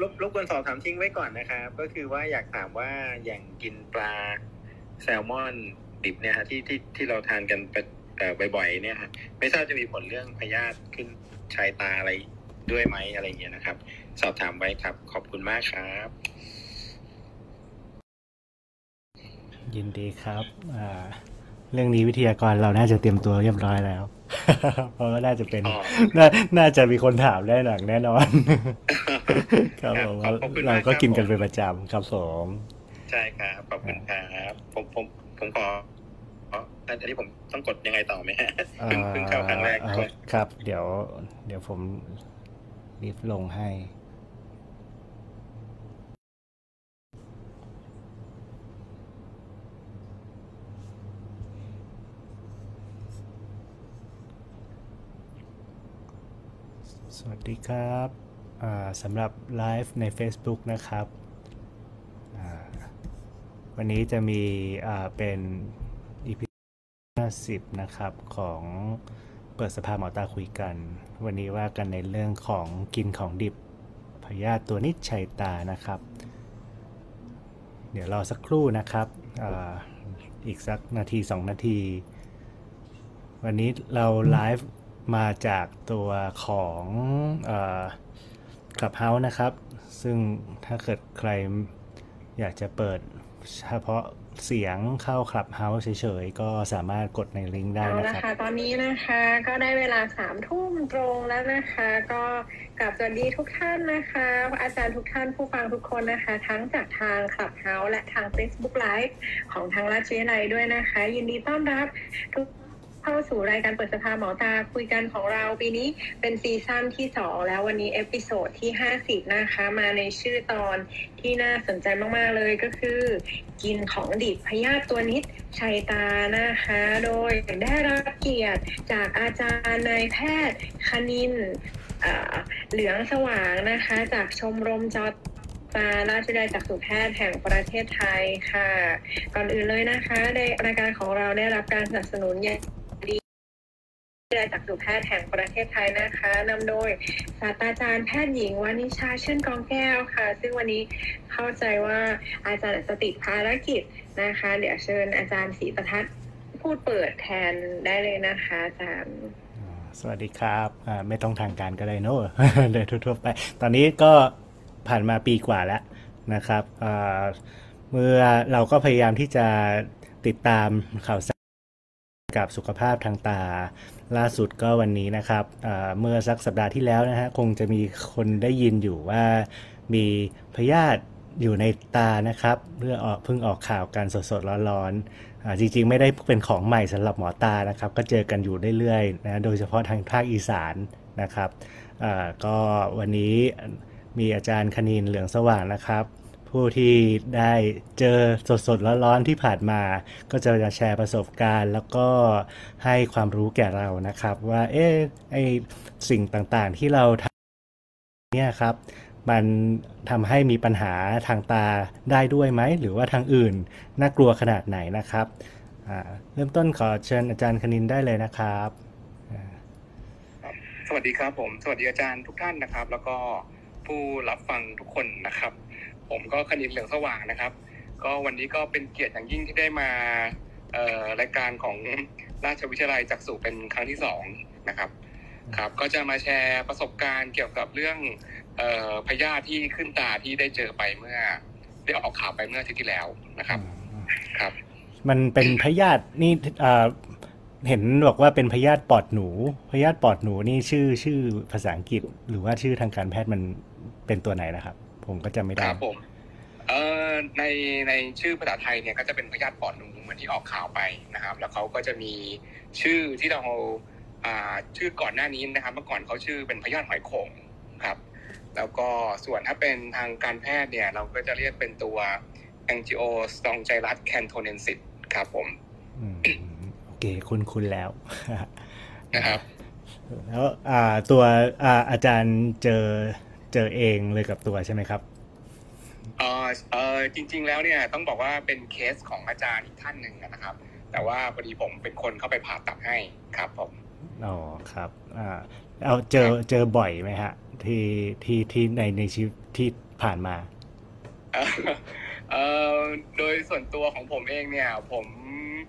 รบรบกวนสอบถามทิ้งไว้ก่อนนะครับ ก็คือว่าอยากถามว่าอย่างกินปลาแซลมอนดิบเนี่ยฮะที่ที่ที่เราทานกันประเอ่อบ่อยๆเนี่ยฮะไม่ทราบจะมีผลเรื่องพยาธิขึ้นชายตาอะไรด้วยไหมอะไรเงี้ยนะครับ สอบถามไว้ครับ ขอบคุณมากครับ ยินดีครับอ่าเรื่องนี้วิทยากรเราน่าจะเตรียมตัวเรียบร้อยแล้วเพราะว่าน่าจะเป็นอ๋อนาน่าจะมีคนถามได้หนักแน่นอน ครับครับผมขอบขอบคุณเรามากก็ครับกินกันผมเป็นประจำครับผมใช่ครับขอบคุณครับผมผมผมขออ๋ออันนี้ผมต้องกดยังไงต่อไหมฮะเพิ่งเพิ่งเข้าครั้งแรกอ่าด้วยครับ เดี๋ยว เดี๋ยวผมรีบลงให้สวัสดีครับอ่า สำหรับไลฟ์ใน Facebook นะครับ วันนี้จะมีเป็น EP 50 นะครับ ของเปิดสภาหมอตาคุยกัน วันนี้ว่ากันในเรื่องของกินของดิบพยาธิตัวนิดชัยตานะครับ เดี๋ยวรอสักครู่นะครับออีกสักนาที 2 นาที วันนี้เราไลฟ์มาจากตัวของ Clubhouse นะครับ ซึ่งถ้าเกิดใครอยากจะเปิดเฉพาะเสียงเข้า Clubhouse เฉยๆ ก็สามารถกดในลิงก์ได้นะครับค่ะตอนนี้นะคะก็ได้เวลาสามทุ่มตรงแล้วนะคะ ก็กราบสวัสดีทุกท่านนะคะ อาจารย์ทุกท่านผู้ฟังทุกคนนะคะ ทั้งจากทาง Clubhouse และทาง Facebook Live ของทางราชวิทยาลัยด้วยนะคะ ยินดีต้อนรับทุก เข้าสู่รายการเปิดสภาหมอตาคุยกันของเราปีนี้เป็น season ที่สองแล้ววันนี้ episode ที่ 50 นะคะ มาในชื่อตอนที่น่าสนใจมากๆเลยก็คือ กินของดิบพยาธิตัวนิดไชตานะคะ โดยได้รับเกียรติจากอาจารย์นายแพทย์คณินเหลืองสว่างนะคะ จากชมรมจอตาราชวิทยาจักษุแพทย์แห่งประเทศไทยค่ะ ก่อนอื่นเลยนะคะ ในรายการของเราได้รับการสนับสนุนอย่าง ดีวิทยาลัยจักษุแพทย์แห่งประเทศไทยนะคะนำโดยศาสตราจารย์แพทย์หญิงวานิชาชื่นกองแก้วค่ะ ซึ่งวันนี้เข้าใจว่าอาจารย์อาจจะติภารกิจนะคะ เดี๋ยวเชิญอาจารย์ศรีประทัศน์พูดเปิดแทนได้เลยนะคะอาจารย์สวัสดีครับไม่ต้องทางการก็ได้เนอะเดินทั่วๆไป ตอนนี้ก็ผ่านมาปีกว่าแล้วนะครับเมื่อเราก็พยายามที่จะติดตามข่าวสารกับสุขภาพทางตา ล่าสุดก็วันนี้นะครับเมื่อสักสัปดาห์ที่แล้วนะฮะคงจะมีคนได้ยินอยู่ว่ามีพยาธิอยู่ในตานะครับเพื่อออกเพิ่งออกข่าวกันสดๆร้อนๆจริงๆ ไม่ได้เป็นของใหม่สำหรับหมอตานะครับ ก็เจอกันอยู่เรื่อยๆนะโดยเฉพาะทางภาคอีสานนะครับก็วันนี้มีอาจารย์คณินเหลืองสว่างนะครับ ผู้ที่ได้เจอสดๆร้อนๆที่ผ่านมา ก็จะมาแชร์ประสบการณ์ แล้วก็ให้ความรู้แก่เรานะครับ ว่าเอ๊ะไอสิ่งต่างๆที่เราทำเนี่ยครับ มันทำให้มีปัญหาทางตาได้ด้วยไหม หรือว่าทางอื่นน่ากลัวขนาดไหนนะครับอ่าเริ่มต้นขอเชิญอาจารย์คณินได้เลยนะครับ สวัสดีครับผม สวัสดีอาจารย์ทุกท่านนะครับ แล้วก็ผู้รับฟังทุกคนนะครับ ผมก็คณินเหลืองสว่างนะครับ ก็วันนี้ก็เป็นเกียรติอย่างยิ่งที่ได้มาเอ่อรายการของราชวิทยาลัยจักษุเป็นครั้งที่สองนะครับครับ ก็จะมาแชร์ประสบการณ์เกี่ยวกับเรื่องเอ่อพยาธิที่ขึ้นตาที่ได้เจอไปเมื่อ ได้ออกข่าวไปเมื่ออาทิตย์ที่แล้วนะครับครับ มันเป็นพยาธินี่อ่าเห็นบอกว่าเป็นพยาธิปอดหนู พยาธิปอดหนูนี่ชื่อชื่อภาษาอังกฤษ หรือว่าชื่อทางการแพทย์มันเป็นตัวไหนนะครับ ผมก็จำไม่คได้รับผมเอ่อในในชื่อภาษาไทยเนี่ยก็จะเป็นพยาธิปอดหนูเหมือนที่ออกข่าวไปนะครับ แล้วเขาก็จะมีชื่อที่เราอ่าชื่อก่อนหน้านี้นะครับ เมื่อก่อนเขาชื่อเป็นพยาธิหอยโข่งครับ แล้วก็ส่วนถ้าเป็นทางการแพทย์เนี่ยเราก็จะเรียกเป็นตัว Angiostonchyrus cantonensis ครับผมอืมโอเคคุณคุณแล้วนะครับแล้วอ่าตัวอ่าอาจารย์เจอ เจอเองเลยกับตัวใช่ไหมครับเออเออจริง ๆ แล้วเนี่ยต้องบอกว่าเป็นเคสของอาจารย์อีกท่านหนึ่งนะครับ แต่ว่าพอดีผมเป็นคนเข้าไปผ่าตัดให้ครับผมอ๋อครับอ่าเอาเจอเจอบ่อยไหมฮะ ที่ที่ที่ในในชีวิตที่ผ่านมาเอ่อเอ่อโดยส่วนตัวของผมเองเนี่ย ผม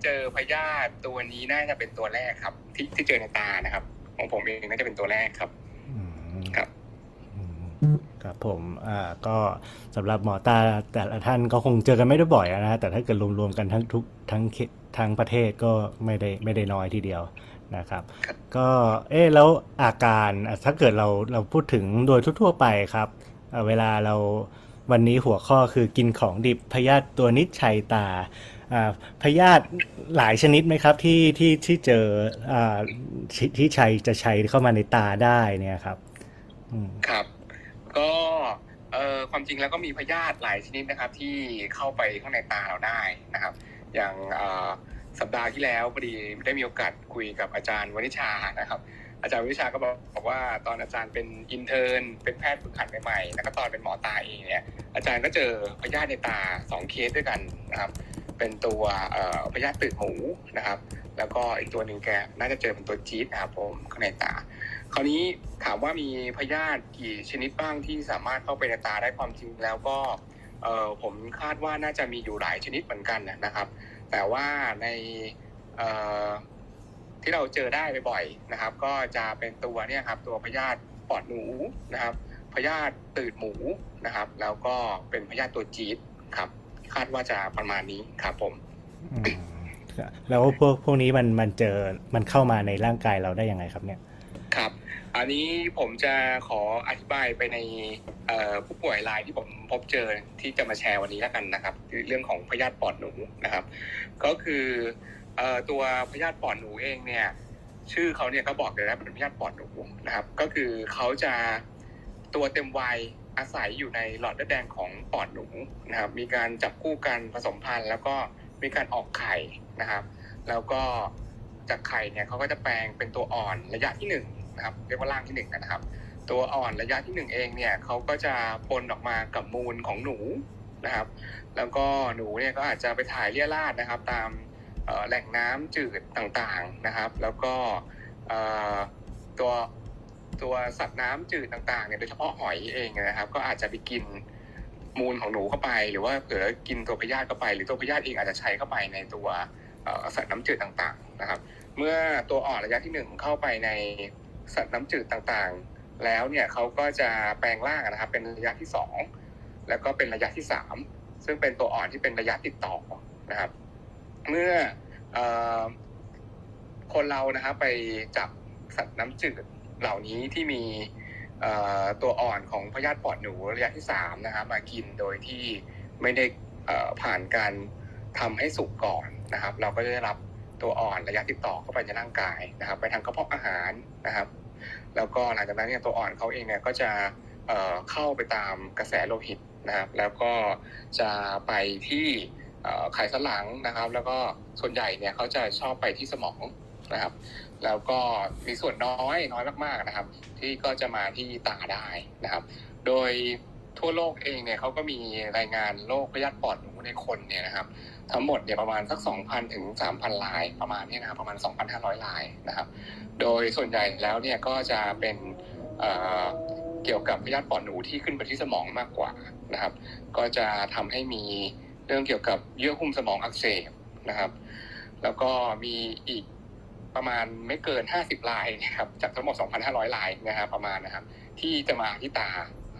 เจอพยาธิตัวนี้น่าจะเป็นตัวแรกครับ ที่ที่เจอในตานะครับ ของผมเองน่าจะเป็นตัวแรกครับอืมครับอืม ครับผมอ่าก็สำหรับหมอตาแต่ละท่านก็คงเจอกันไม่ได้บ่อยนะฮะแต่ถ้าเกิดรวมๆกันทั้งทุกทั้งเขตทั้งประเทศก็ไม่ได้ไม่ได้น้อยทีเดียวนะครับ ก็เอ๊แล้วอาการถ้าเกิดเราเราพูดถึงโดยทั่วๆไปครับ เวลาเราวันนี้หัวข้อคือกินของดิบพยาธิตัวนิดชัยตาพยาธิหลายชนิดไหมครับที่ที่ที่เจออที่ที่ชัยจะชัยเข้ามาในตาได้เนี่ยครับครับ ก็เอ่อความจริงแล้วก็มีพยาธิหลายชนิดนะครับ ที่เข้าไปข้างในตาเราได้นะครับ อย่างสัปดาห์ที่แล้วพอดีได้มีโอกาสคุยกับอาจารย์วณิชานะครับ อาจารย์วณิชาก็บอกบอกว่าตอนอาจารย์เป็น intern เป็นแพทย์ฝึกหัดใหม่ๆแล้วก็ตอนเป็นหมอตาเองเนี่ยอาจารย์ก็เจอพยาธิในตาสองเคสด้วยกันนะครับ เป็นตัวพยาธิตืดหมูนะครับ แล้วก็อีกตัวหนึ่งแกน่าจะเจอเป็นตัวจี๊ดนะครับผมข้างในตา คราวนี้ถามว่ามีพยาธิกี่ชนิดบ้างที่สามารถเข้าไปในตาได้ความจริงแล้วก็เออผมคาดว่าน่าจะมีอยู่หลายชนิดเหมือนกันนะครับ แต่ว่าในเออที่เราเจอได้บ่อยๆนะครับ ก็จะเป็นตัวเนี่ยครับตัวพยาธิปอดหนูนะครับพยาธิตืดหมูนะครับ แล้วก็เป็นพยาธิตัวจี๊ดครับ คาดว่าจะประมาณนี้ครับผมแล้วพวกพวกนี้มันมันเจอมันเข้ามาในร่างกายเราได้ยังไงครับเนี่ย ครับ อันนี้ผมจะขออธิบายไปในผู้ป่วยรายที่ผมพบเจอที่จะมาแชร์วันนี้แล้วกันนะครับ เรื่องของพยาธิปอดหนูนะครับ ก็คือเอ่อตัวพยาธิปอดหนูเองเนี่ยชื่อเขาเนี่ยก็บอกเลยนะเป็นพยาธิปอดหนูนะครับ ก็คือเขาจะตัวเต็มวัยอาศัยอยู่ในหลอดเลือดแดงของปอดหนูนะครับ มีการจับคู่กันผสมพันธุ์ แล้วก็มีการออกไข่นะครับ แล้วก็จากไข่เนี่ยเขาก็จะแปลงเป็นตัวอ่อนระยะที่หนึ่ง นะครับเรียกว่าร่างที่หนึ่งนะครับ ตัวอ่อนระยะที่หนึ่งเองเนี่ยเขาก็จะปนออกมากับมูลของหนูนะครับ แล้วก็หนูเนี่ยก็อาจจะไปถ่ายเลี่ยราดนะครับ ตามแหล่งน้ำจืดต่างๆนะครับ แล้วก็ตัวตัวสัตว์น้ำจืดต่างๆเนี่ยโดยเฉพาะหอยเองนะครับ ก็อาจจะไปกินมูลของหนูเข้าไปหรือว่าเผลอกินตัวพยาธิเข้าไป หรือตัวพยาธิเองอาจจะใช้เข้าไปในตัวสัตว์น้ำจืดต่างๆนะครับ เมื่อตัวอ่อนระยะที่หนึ่งเข้าไปใน สัตว์น้ำจืดต่างๆ แล้วเนี่ยเขาก็จะแปลงร่างนะครับเป็นระยะที่สองแล้วก็เป็นระยะที่สามซึ่งเป็นตัวอ่อนที่เป็นระยะติดต่อนะครับ เมื่ออคนเรานะครับไปจับสัตว์น้ำจืดเหล่านี้ที่มีตัวอ่อนของพยาธิปอดหนูระยะที่สามนะครับมากินโดยที่ไม่ได้ผ่านการทำให้สุกก่อนนะครับ เราก็จะได้รับตัวอ่อนระยะติดต่อเข้าไปในร่างกายนะครับ ไปทางกระเพาะอาหารนะครับ แล้วก็หลังจากนั้นเนี่ยตัวอ่อนเขาเองเนี่ยก็จะเเข้าไปตามกระแสโลหิตนะครับ แล้วก็จะไปที่ไขสันหลังนะครับ แล้วก็ส่วนใหญ่เนี่ยเขาจะชอบไปที่สมองนะครับ แล้วก็มีส่วนน้อยน้อยมากๆนะครับ ที่ก็จะมาที่ตาได้นะครับ โดยทั่วโลกเองเนี่ยเขาก็มีรายงานโรคพยาธิปอดหนูในคนเนี่ยนะครับ ทั้งหมดเนี่ยประมาณสัก 2,000 ถึง 3,000 ลายประมาณนี้นะครับประมาณ 2,500 ลายนะครับ โดยส่วนใหญ่แล้วเนี่ยก็จะเป็นเเกี่ยวกับพยาธิปอดหนูที่ขึ้นไปที่สมองมากกว่านะครับ ก็จะทำให้มีเรื่องเกี่ยวกับเยื่อหุ้มสมองอักเสบนะครับ แล้วก็มีอีกประมาณไม่เกิน 50 ลายนะครับจากทั้งหมด 2,500 ลายนะครับประมาณนะครับ ที่จะมาที่ตา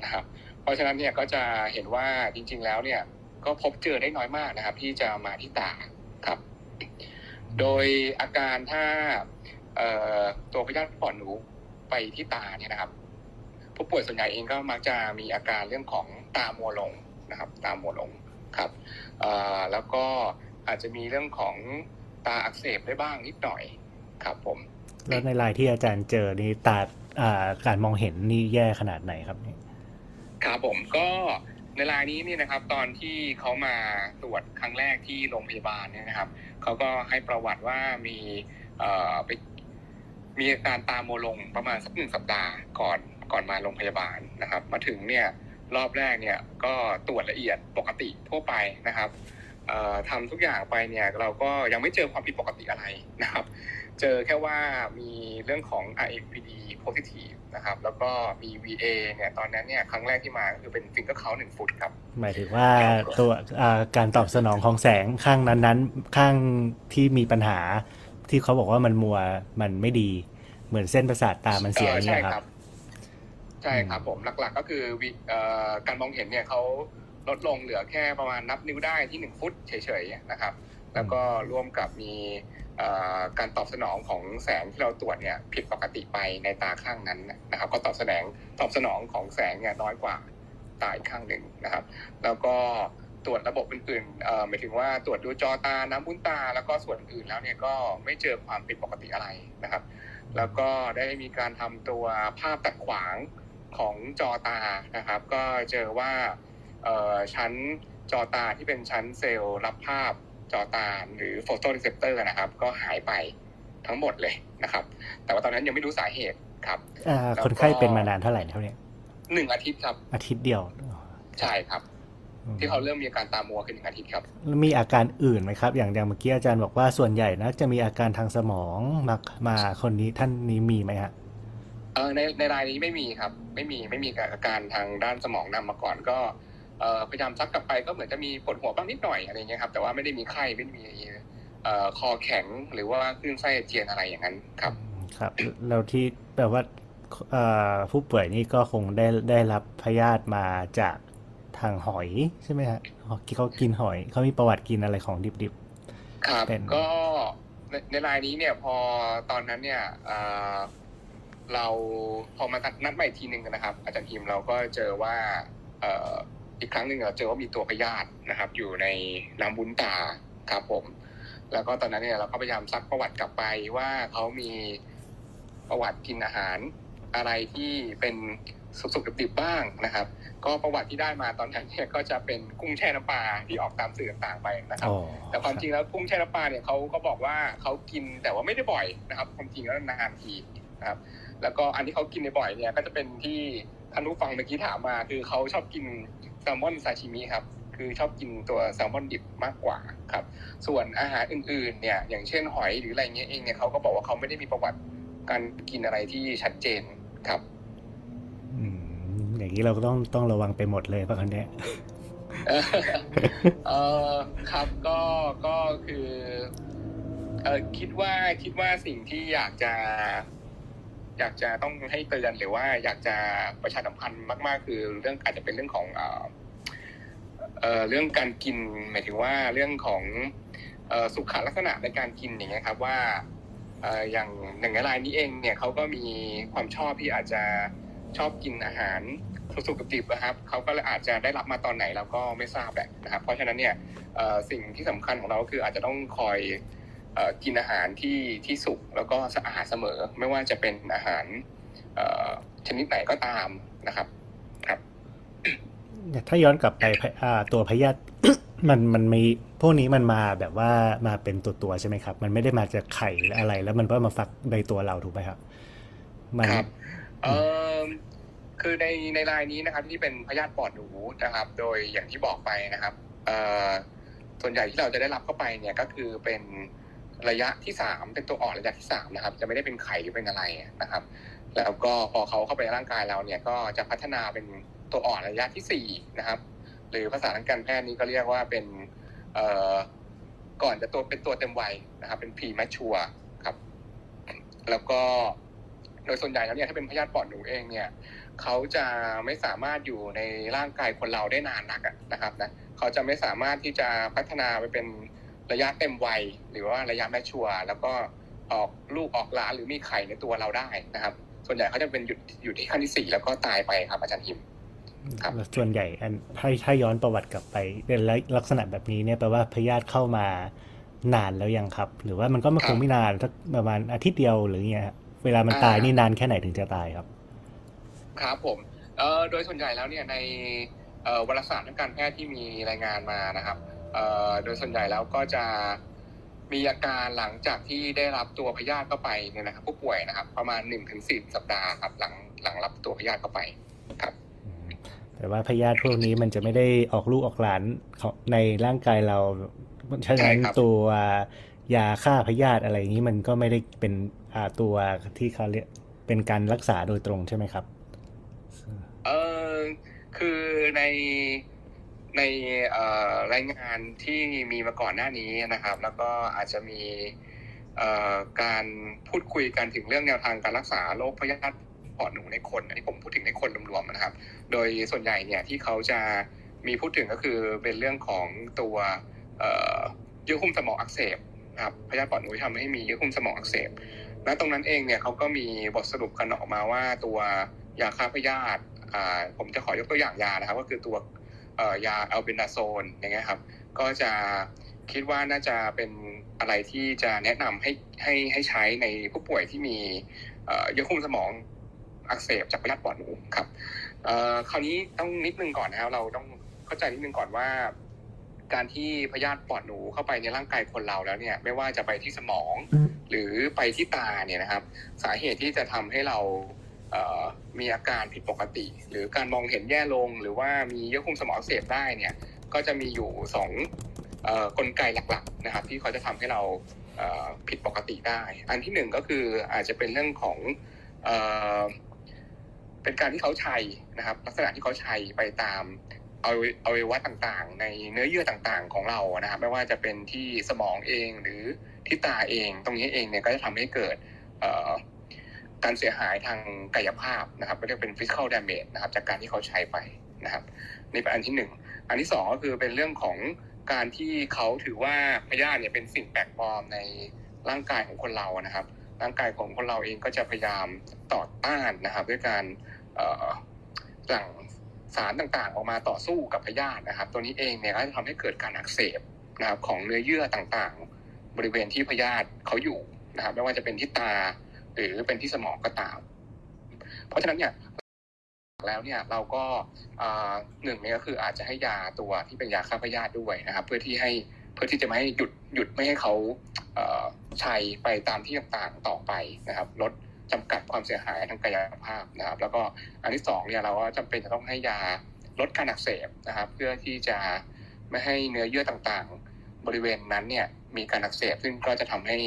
นะครับ เพราะฉะนั้นเนี่ยก็จะเห็นว่าจริง ๆ แล้วเนี่ย ก็พบเจอได้น้อยมากนะครับ ที่จะมาที่ตาครับ โดยอาการถ้าเอ่อตัวพยาธิปอดหนูไปที่ตาเนี่ยนะครับ ผู้ป่วยส่วนใหญ่เองก็มักจะมีอาการเรื่องของตามัวลงนะครับ ตามัวลงครับเอ่อแล้วก็อาจจะมีเรื่องของตาอักเสบได้บ้างนิดหน่อยครับผม แล้วในรายที่อาจารย์เจอนี่ตาอ่าการมองเห็นนี่แย่ขนาดไหนครับเนี่ยครับผมก็ ในรายนี้เนี่ยนะครับ ตอนที่เขามาตรวจครั้งแรกที่โรงพยาบาลเนี่ยนะครับเขาก็ให้ประวัติว่ามีเอ่อไปมีอาการตาโมลงประมาณสักหนึ่งสัปดาห์ก่อนก่อนมาโรงพยาบาลนะครับ มาถึงเนี่ยรอบแรกเนี่ยก็ตรวจละเอียดปกติทั่วไปนะครับเอ่อทำทุกอย่างไปเนี่ยเราก็ยังไม่เจอความผิดปกติอะไรนะครับ เจอแค่ว่ามีเรื่องของ RAPD positive นะครับ แล้วก็มี VA เนี่ยตอนนั้นเนี่ยครั้งแรกที่มาก็คือเป็น finger count หนึ่งฟุตครับ หมายถึงว่าตัวอ่าการตอบสนองของแสงข้างนั้นๆ ข้างที่มีปัญหาที่เขาบอกว่ามันมัวมันไม่ดี เหมือนเส้นประสาทตามันเสียอย่างใช่เงี้ยคครัรับบใช่ครับผมหลักๆก็คือวิเอ่อการมองเห็นเนี่ยเขาลดลงเหลือแค่ประมาณนับนิ้วได้ที่หนึ่งฟุตเฉยๆนะครับ แล้วก็ร่วมกับมีเอ่อ การตอบสนองของแสงที่เราตรวจเนี่ยผิดปกติไปในตาข้างนั้นนะครับ ก็ตอบสนองตอบสนองของแสงเนี่ยน้อยกว่าตาอีกข้างหนึ่งนะครับ แล้วก็ตรวจระบบอื่นๆหมายถึงว่าตรวจดูจอตา น้ำบุ้นตา แล้วก็ส่วนอื่นแล้วเนี่ยก็ไม่เจอความผิดปกติอะไรนะครับ แล้วก็ได้มีการทำตัวภาพตัดขวางของจอตานะครับ ก็เจอว่าชั้นจอตาที่เป็นชั้นเซลล์รับภาพ จอตาหรือ photoreceptor นะครับ ก็หายไปทั้งหมดเลยนะครับ แต่ว่าตอนนั้นยังไม่รู้สาเหตุครับอ่าคนไข้เป็นมานานเท่าไหร่แล้วเนี่ยหนึ่งอาทิตย์ครับ อาทิตย์เดียว ใช่ครับ ที่เขาเริ่มมีอาการตามัวคือหนึ่งอาทิตย์ครับแล้วมีอาการอื่นไหมครับ อย่างอย่างเมื่อกี้อาจารย์บอกว่าส่วนใหญ่นะจะมีอาการทางสมองมามาคนนี้ท่านนี้มีไหมฮะเออในในรายนี้ไม่มีครับ ไม่มีไม่มีอาการทางด้านสมองนำมาก่อนก็เอ่อ พยายามซักกลับไปก็เหมือนจะมีปวดหัวบ้างนิดหน่อยอะไรเงี้ยครับแต่ว่าไม่ได้มีไข้ไม่ได้มีเอ่อคอแข็งหรือว่าคลื่นไส้อาเจียนอะไรอย่างนั้นครับ ครับแล้วที่แปลว่าเอ่อผู้ป่วยนี่ก็คงได้ได้รับพยาธิมาจากทางหอยใช่ไหมฮะที่เขากินหอยเขามีประวัติกินอะไรของดิบครับเป็นก็ในในรายนี้เนี่ยพอตอนนั้นเนี่ยเอ่อเราพอมานัดใหม่ทีหนึ่งนะครับ อาจารย์ทีมเราก็เจอว่าเอ่ออีกครั้งหนึ่งเราเจอว่ามีตัวพยาธินะครับ อยู่ในน้ำบุ้นตาครับผม แล้วก็ตอนนั้นเนี่ยเราก็พยายามซักประวัติกลับไปว่าเขามีประวัติกินอาหารอะไรที่เป็นสุกๆดิบๆบ้างนะครับ ก็ประวัติที่ได้มาตอนนั้นเนี่ยก็จะเป็นกุ้งแช่น้ำปลาที่ออกตามสื่อต่างๆไปนะคๆรับอ๋อแต่ความจริงแล้วกุ้งแช่น้ำปลาเนี่ยเขาก็บอกว่าเขากินแต่ว่าไม่ได้บ่อยนะครับ ความจริงแล้วนานทีนะครับ แล้วก็อันที่เขากินในบ่อยเนี่ยก็จะเป็นที่ท่านผู้ฟังเมื่อกี้ถามมาคือเขาชอบกิน แซลมอนซาชิมิครับ คือชอบกินตัวแซลมอนดิบมากกว่าครับ ส่วนอาหารอื่นๆเนี่ยอย่างเช่นหอยหรืออะไรเงี้ยเองเนี่ยเขาก็บอกว่าเขาไม่ได้มีประวัติการกินอะไรที่ชัดเจนครับอืมอย่างนี้เราก็ต้องต้องระวังไปหมดเลยป่ะคนเนี้ยเออเออครับก็ก็คือเออคิดว่าคิดว่าสิ่งที่อยากจะ อยากจะต้องให้เตือนหรือว่าอยากจะประชาสัมพันธ์มาก ๆ คือเรื่องอาจจะเป็นเรื่องของเอ่อเรื่องการกินหมายถึงว่าเรื่องของสุขลักษณะในการกินอย่างเงี้ยครับว่าอ่ออย่างหนึ่งรายนี้เองเนี่ยเขาก็มีความชอบที่อาจจะชอบกินอาหารสุกๆดิบนะครับเขาก็เลยอาจจะได้รับมาตอนไหนเราก็ไม่ทราบแหละนะครับ เพราะฉะนั้นเนี่ยสิ่งที่สำคัญของเราคืออาจจะต้องคอย กินอาหารที่ที่สุกแล้วก็สะอาดเสมอ ไม่ว่าจะเป็นอาหารเอ่อชนิดไหนก็ตามนะครับครับถ้าย้อนกลับไปพอ่าตัวพยาธิมันมันมีพวกนี้มันมาแบบว่ามาเป็นตัวตัวๆใช่ไหมครับ มันไม่ได้มาจากไข่หรืออะไร แล้วมันก็มาฟักในตัวเราถูกไหมครับ มันครับเอ่อคือในในรายนี้นะครับ ที่เป็นพยาธิปอดหนูนะครับ โดยอย่างที่บอกไปนะครับเอ่อส่วนใหญ่ที่เราจะได้รับเข้าไปเนี่ยก็คือเป็น ระยะที่สามเป็นตัวอ่อนระยะที่สามนะครับ จะไม่ได้เป็นไข่หรือเป็นอะไรนะครับ แล้วก็พอเขาเข้าไปในร่างกายเราเนี่ยก็จะพัฒนาเป็นตัวอ่อนระยะที่สี่นะครับ หรือภาษาทางการแพทย์นี้ก็เรียกว่าเป็นเอ่อก่อนจะตัวเป็นตัวเต็มวัยนะครับ เป็นพรีแมชัวครับ แล้วก็โดยส่วนใหญ่แล้วเนี่ยถ้าเป็นพยาธิปอดหนูเองเนี่ยเขาจะไม่สามารถอยู่ในร่างกายคนเราได้นานนักนะครับนะเขาจะไม่สามารถที่จะพัฒนาไปเป็น ระยะเต็มวัยหรือว่าระยะแมชชัวร์แล้วก็ออกลูกออกหลานหรือมีไข่ในตัวเราได้นะครับ ส่วนใหญ่เขาจะเป็นหยุดอยู่ที่ขั้นที่สี่แล้วก็ตายไปครับอาจารย์ฮิมครับแล้วส่วนใหญ่อันถ้าถ้าย้อนประวัติกลับไปเป็นลักษณะแบบนี้เนี่ยแปลว่าพยาธิเข้ามานานแล้วยังครับ หรือว่ามันก็ไม่คงไม่นานสักประมาณอาทิตย์เดียวหรือไงฮะเวลามันตายนี่นานแค่ไหนถึงจะตายครับ ครับผมเอ่อโดยส่วนใหญ่แล้วเนี่ยในเอ่อวารสารทางการแพทย์ที่มีรายงานมานะครับเอ่อ โดยส่วนใหญ่แล้วก็จะมีอาการหลังจากที่ได้รับตัวพยาธิเข้าไปเนี่ยนะครับผู้ป่วยนะครับ ประมาณหนึ่งถึงสิบสัปดาห์ครับหลังหลังรับตัวพยาธิเข้าไปครับ แต่ว่าพยาธิพวกนี้มันจะไม่ได้ออกลูกออกหลานของในร่างกายเราฉะนั้นใช่ครับตัยาฆ่าพยาธิอะไรอย่างนี้มันก็ไม่ได้เป็นอ่าตัวที่เขาเรียกเป็นการรักษาโดยตรงใช่ไหมครับ เออคือใน ในรายงานที่มีมาก่อนหน้านี้นะครับ แล้วก็อาจจะมีการพูดคุยกันถึงเรื่องแนวทางการรักษาโรคพยาธิปอดหนูในคนอันนี้ผมพูดถึงในคนรวมๆนะครับ โดยส่วนใหญ่เนี่ยที่เขาจะมีพูดถึงก็คือเป็นเรื่องของตัวเยื่อหุ้มสมองอักเสบนะครับพยาธิปอดหนูที่ทำให้มีเยื่อหุ้มสมองอักเสบและตรงนั้นเองเนี่ยเขาก็มีบทสรุปกันออกมาว่าตัวยาฆ่าพยาธิผมจะขอยกตัวอย่างยานะครับ ก็คือตัว ยาอัลเบนดาโซนอย่างเงี้ยครับก็จะคิดว่าน่าจะเป็นอะไรที่จะแนะนำให้ให้ให้ใช้ในผู้ป่วยที่มีเยื่อหุ้มสมองอักเสบจากพยาธิปอดหนูครับคราวนี้ต้องนิดนึงก่อนนะครับเราต้องเข้าใจนิดนึงก่อนว่า การที่พยาธิปอดหนูเข้าไปในร่างกายคนเราแล้วเนี่ย ไม่ว่าจะไปที่สมอง หรือไปที่ตาเนี่ยนะครับ สาเหตุที่จะทำให้เรา มีอาการผิดปกติ หรือการมองเห็นแย่ลง หรือว่ามีเยื่อหุ้มสมองเสบได้เนี่ยก็จะมีอยู่สองอกลไกหลักๆนะครับที่เขาจะทำให้เราผิดปกติได้ อันที่หนึ่งก็คืออาจจะเป็นเรื่องของเออเป็นการที่เขาชัยนะครับ ลักษณะที่เขาชัยไปตามเอาอวัยวะต่างๆ ในเนื้อเยื่อต่างๆ ของเรานะครับ ไม่ว่าจะเป็นที่สมองเองหรือที่ตาเอง ตรงนี้เองเนี่ยก็จะทำให้เกิด การเสียหายทางกายภาพนะครับเรียกเป็น physical damage นะครับจากการที่เขาใช้ไปนะครับนี่เป็นอันที่หนึ่งอันที่สองก็คือเป็นเรื่องของการที่เขาถือว่าพยาธิเนี่ยเป็นสิ่งแปลกปลอมในร่างกายของคนเรานะครับ ร่างกายของคนเราเองก็จะพยายามต่อต้านนะครับ ด้วยการหลั่งสารต่างๆ ออกมาต่อสู้กับพยาธินะครับ ตัวนี้เองเนี่ยก็จะทำให้เกิดการอักเสบนะครับของเนื้อเยื่อต่างๆ บริเวณที่พยาธิเขาอยู่นะครับ ไม่ว่าจะเป็นที่ตา หรือเป็นที่สมองก็ตาม เพราะฉะนั้นเนี่ยแล้วเนี่ยเราก็หนึ่งเนี่ยก็คืออาจจะให้ยาตัวที่เป็นยาฆ่าพยาธิด้วยนะครับ เพื่อที่ให้เพื่อที่จะไม่ให้หยุดหยุดไม่ให้เขาเชัยไปตามที่ต่างๆต่อไปนะครับ ลดจำกัดความเสียหายทางกายภาพนะครับ แล้วก็อันที่สองเนี่ยเราก็จำเป็นจะต้องให้ยาลดการอักเสบนะครับ เพื่อที่จะไม่ให้เนื้อเยื่อต่างๆ บริเวณนั้นเนี่ยมีการอักเสบซึ่งก็จะทำให้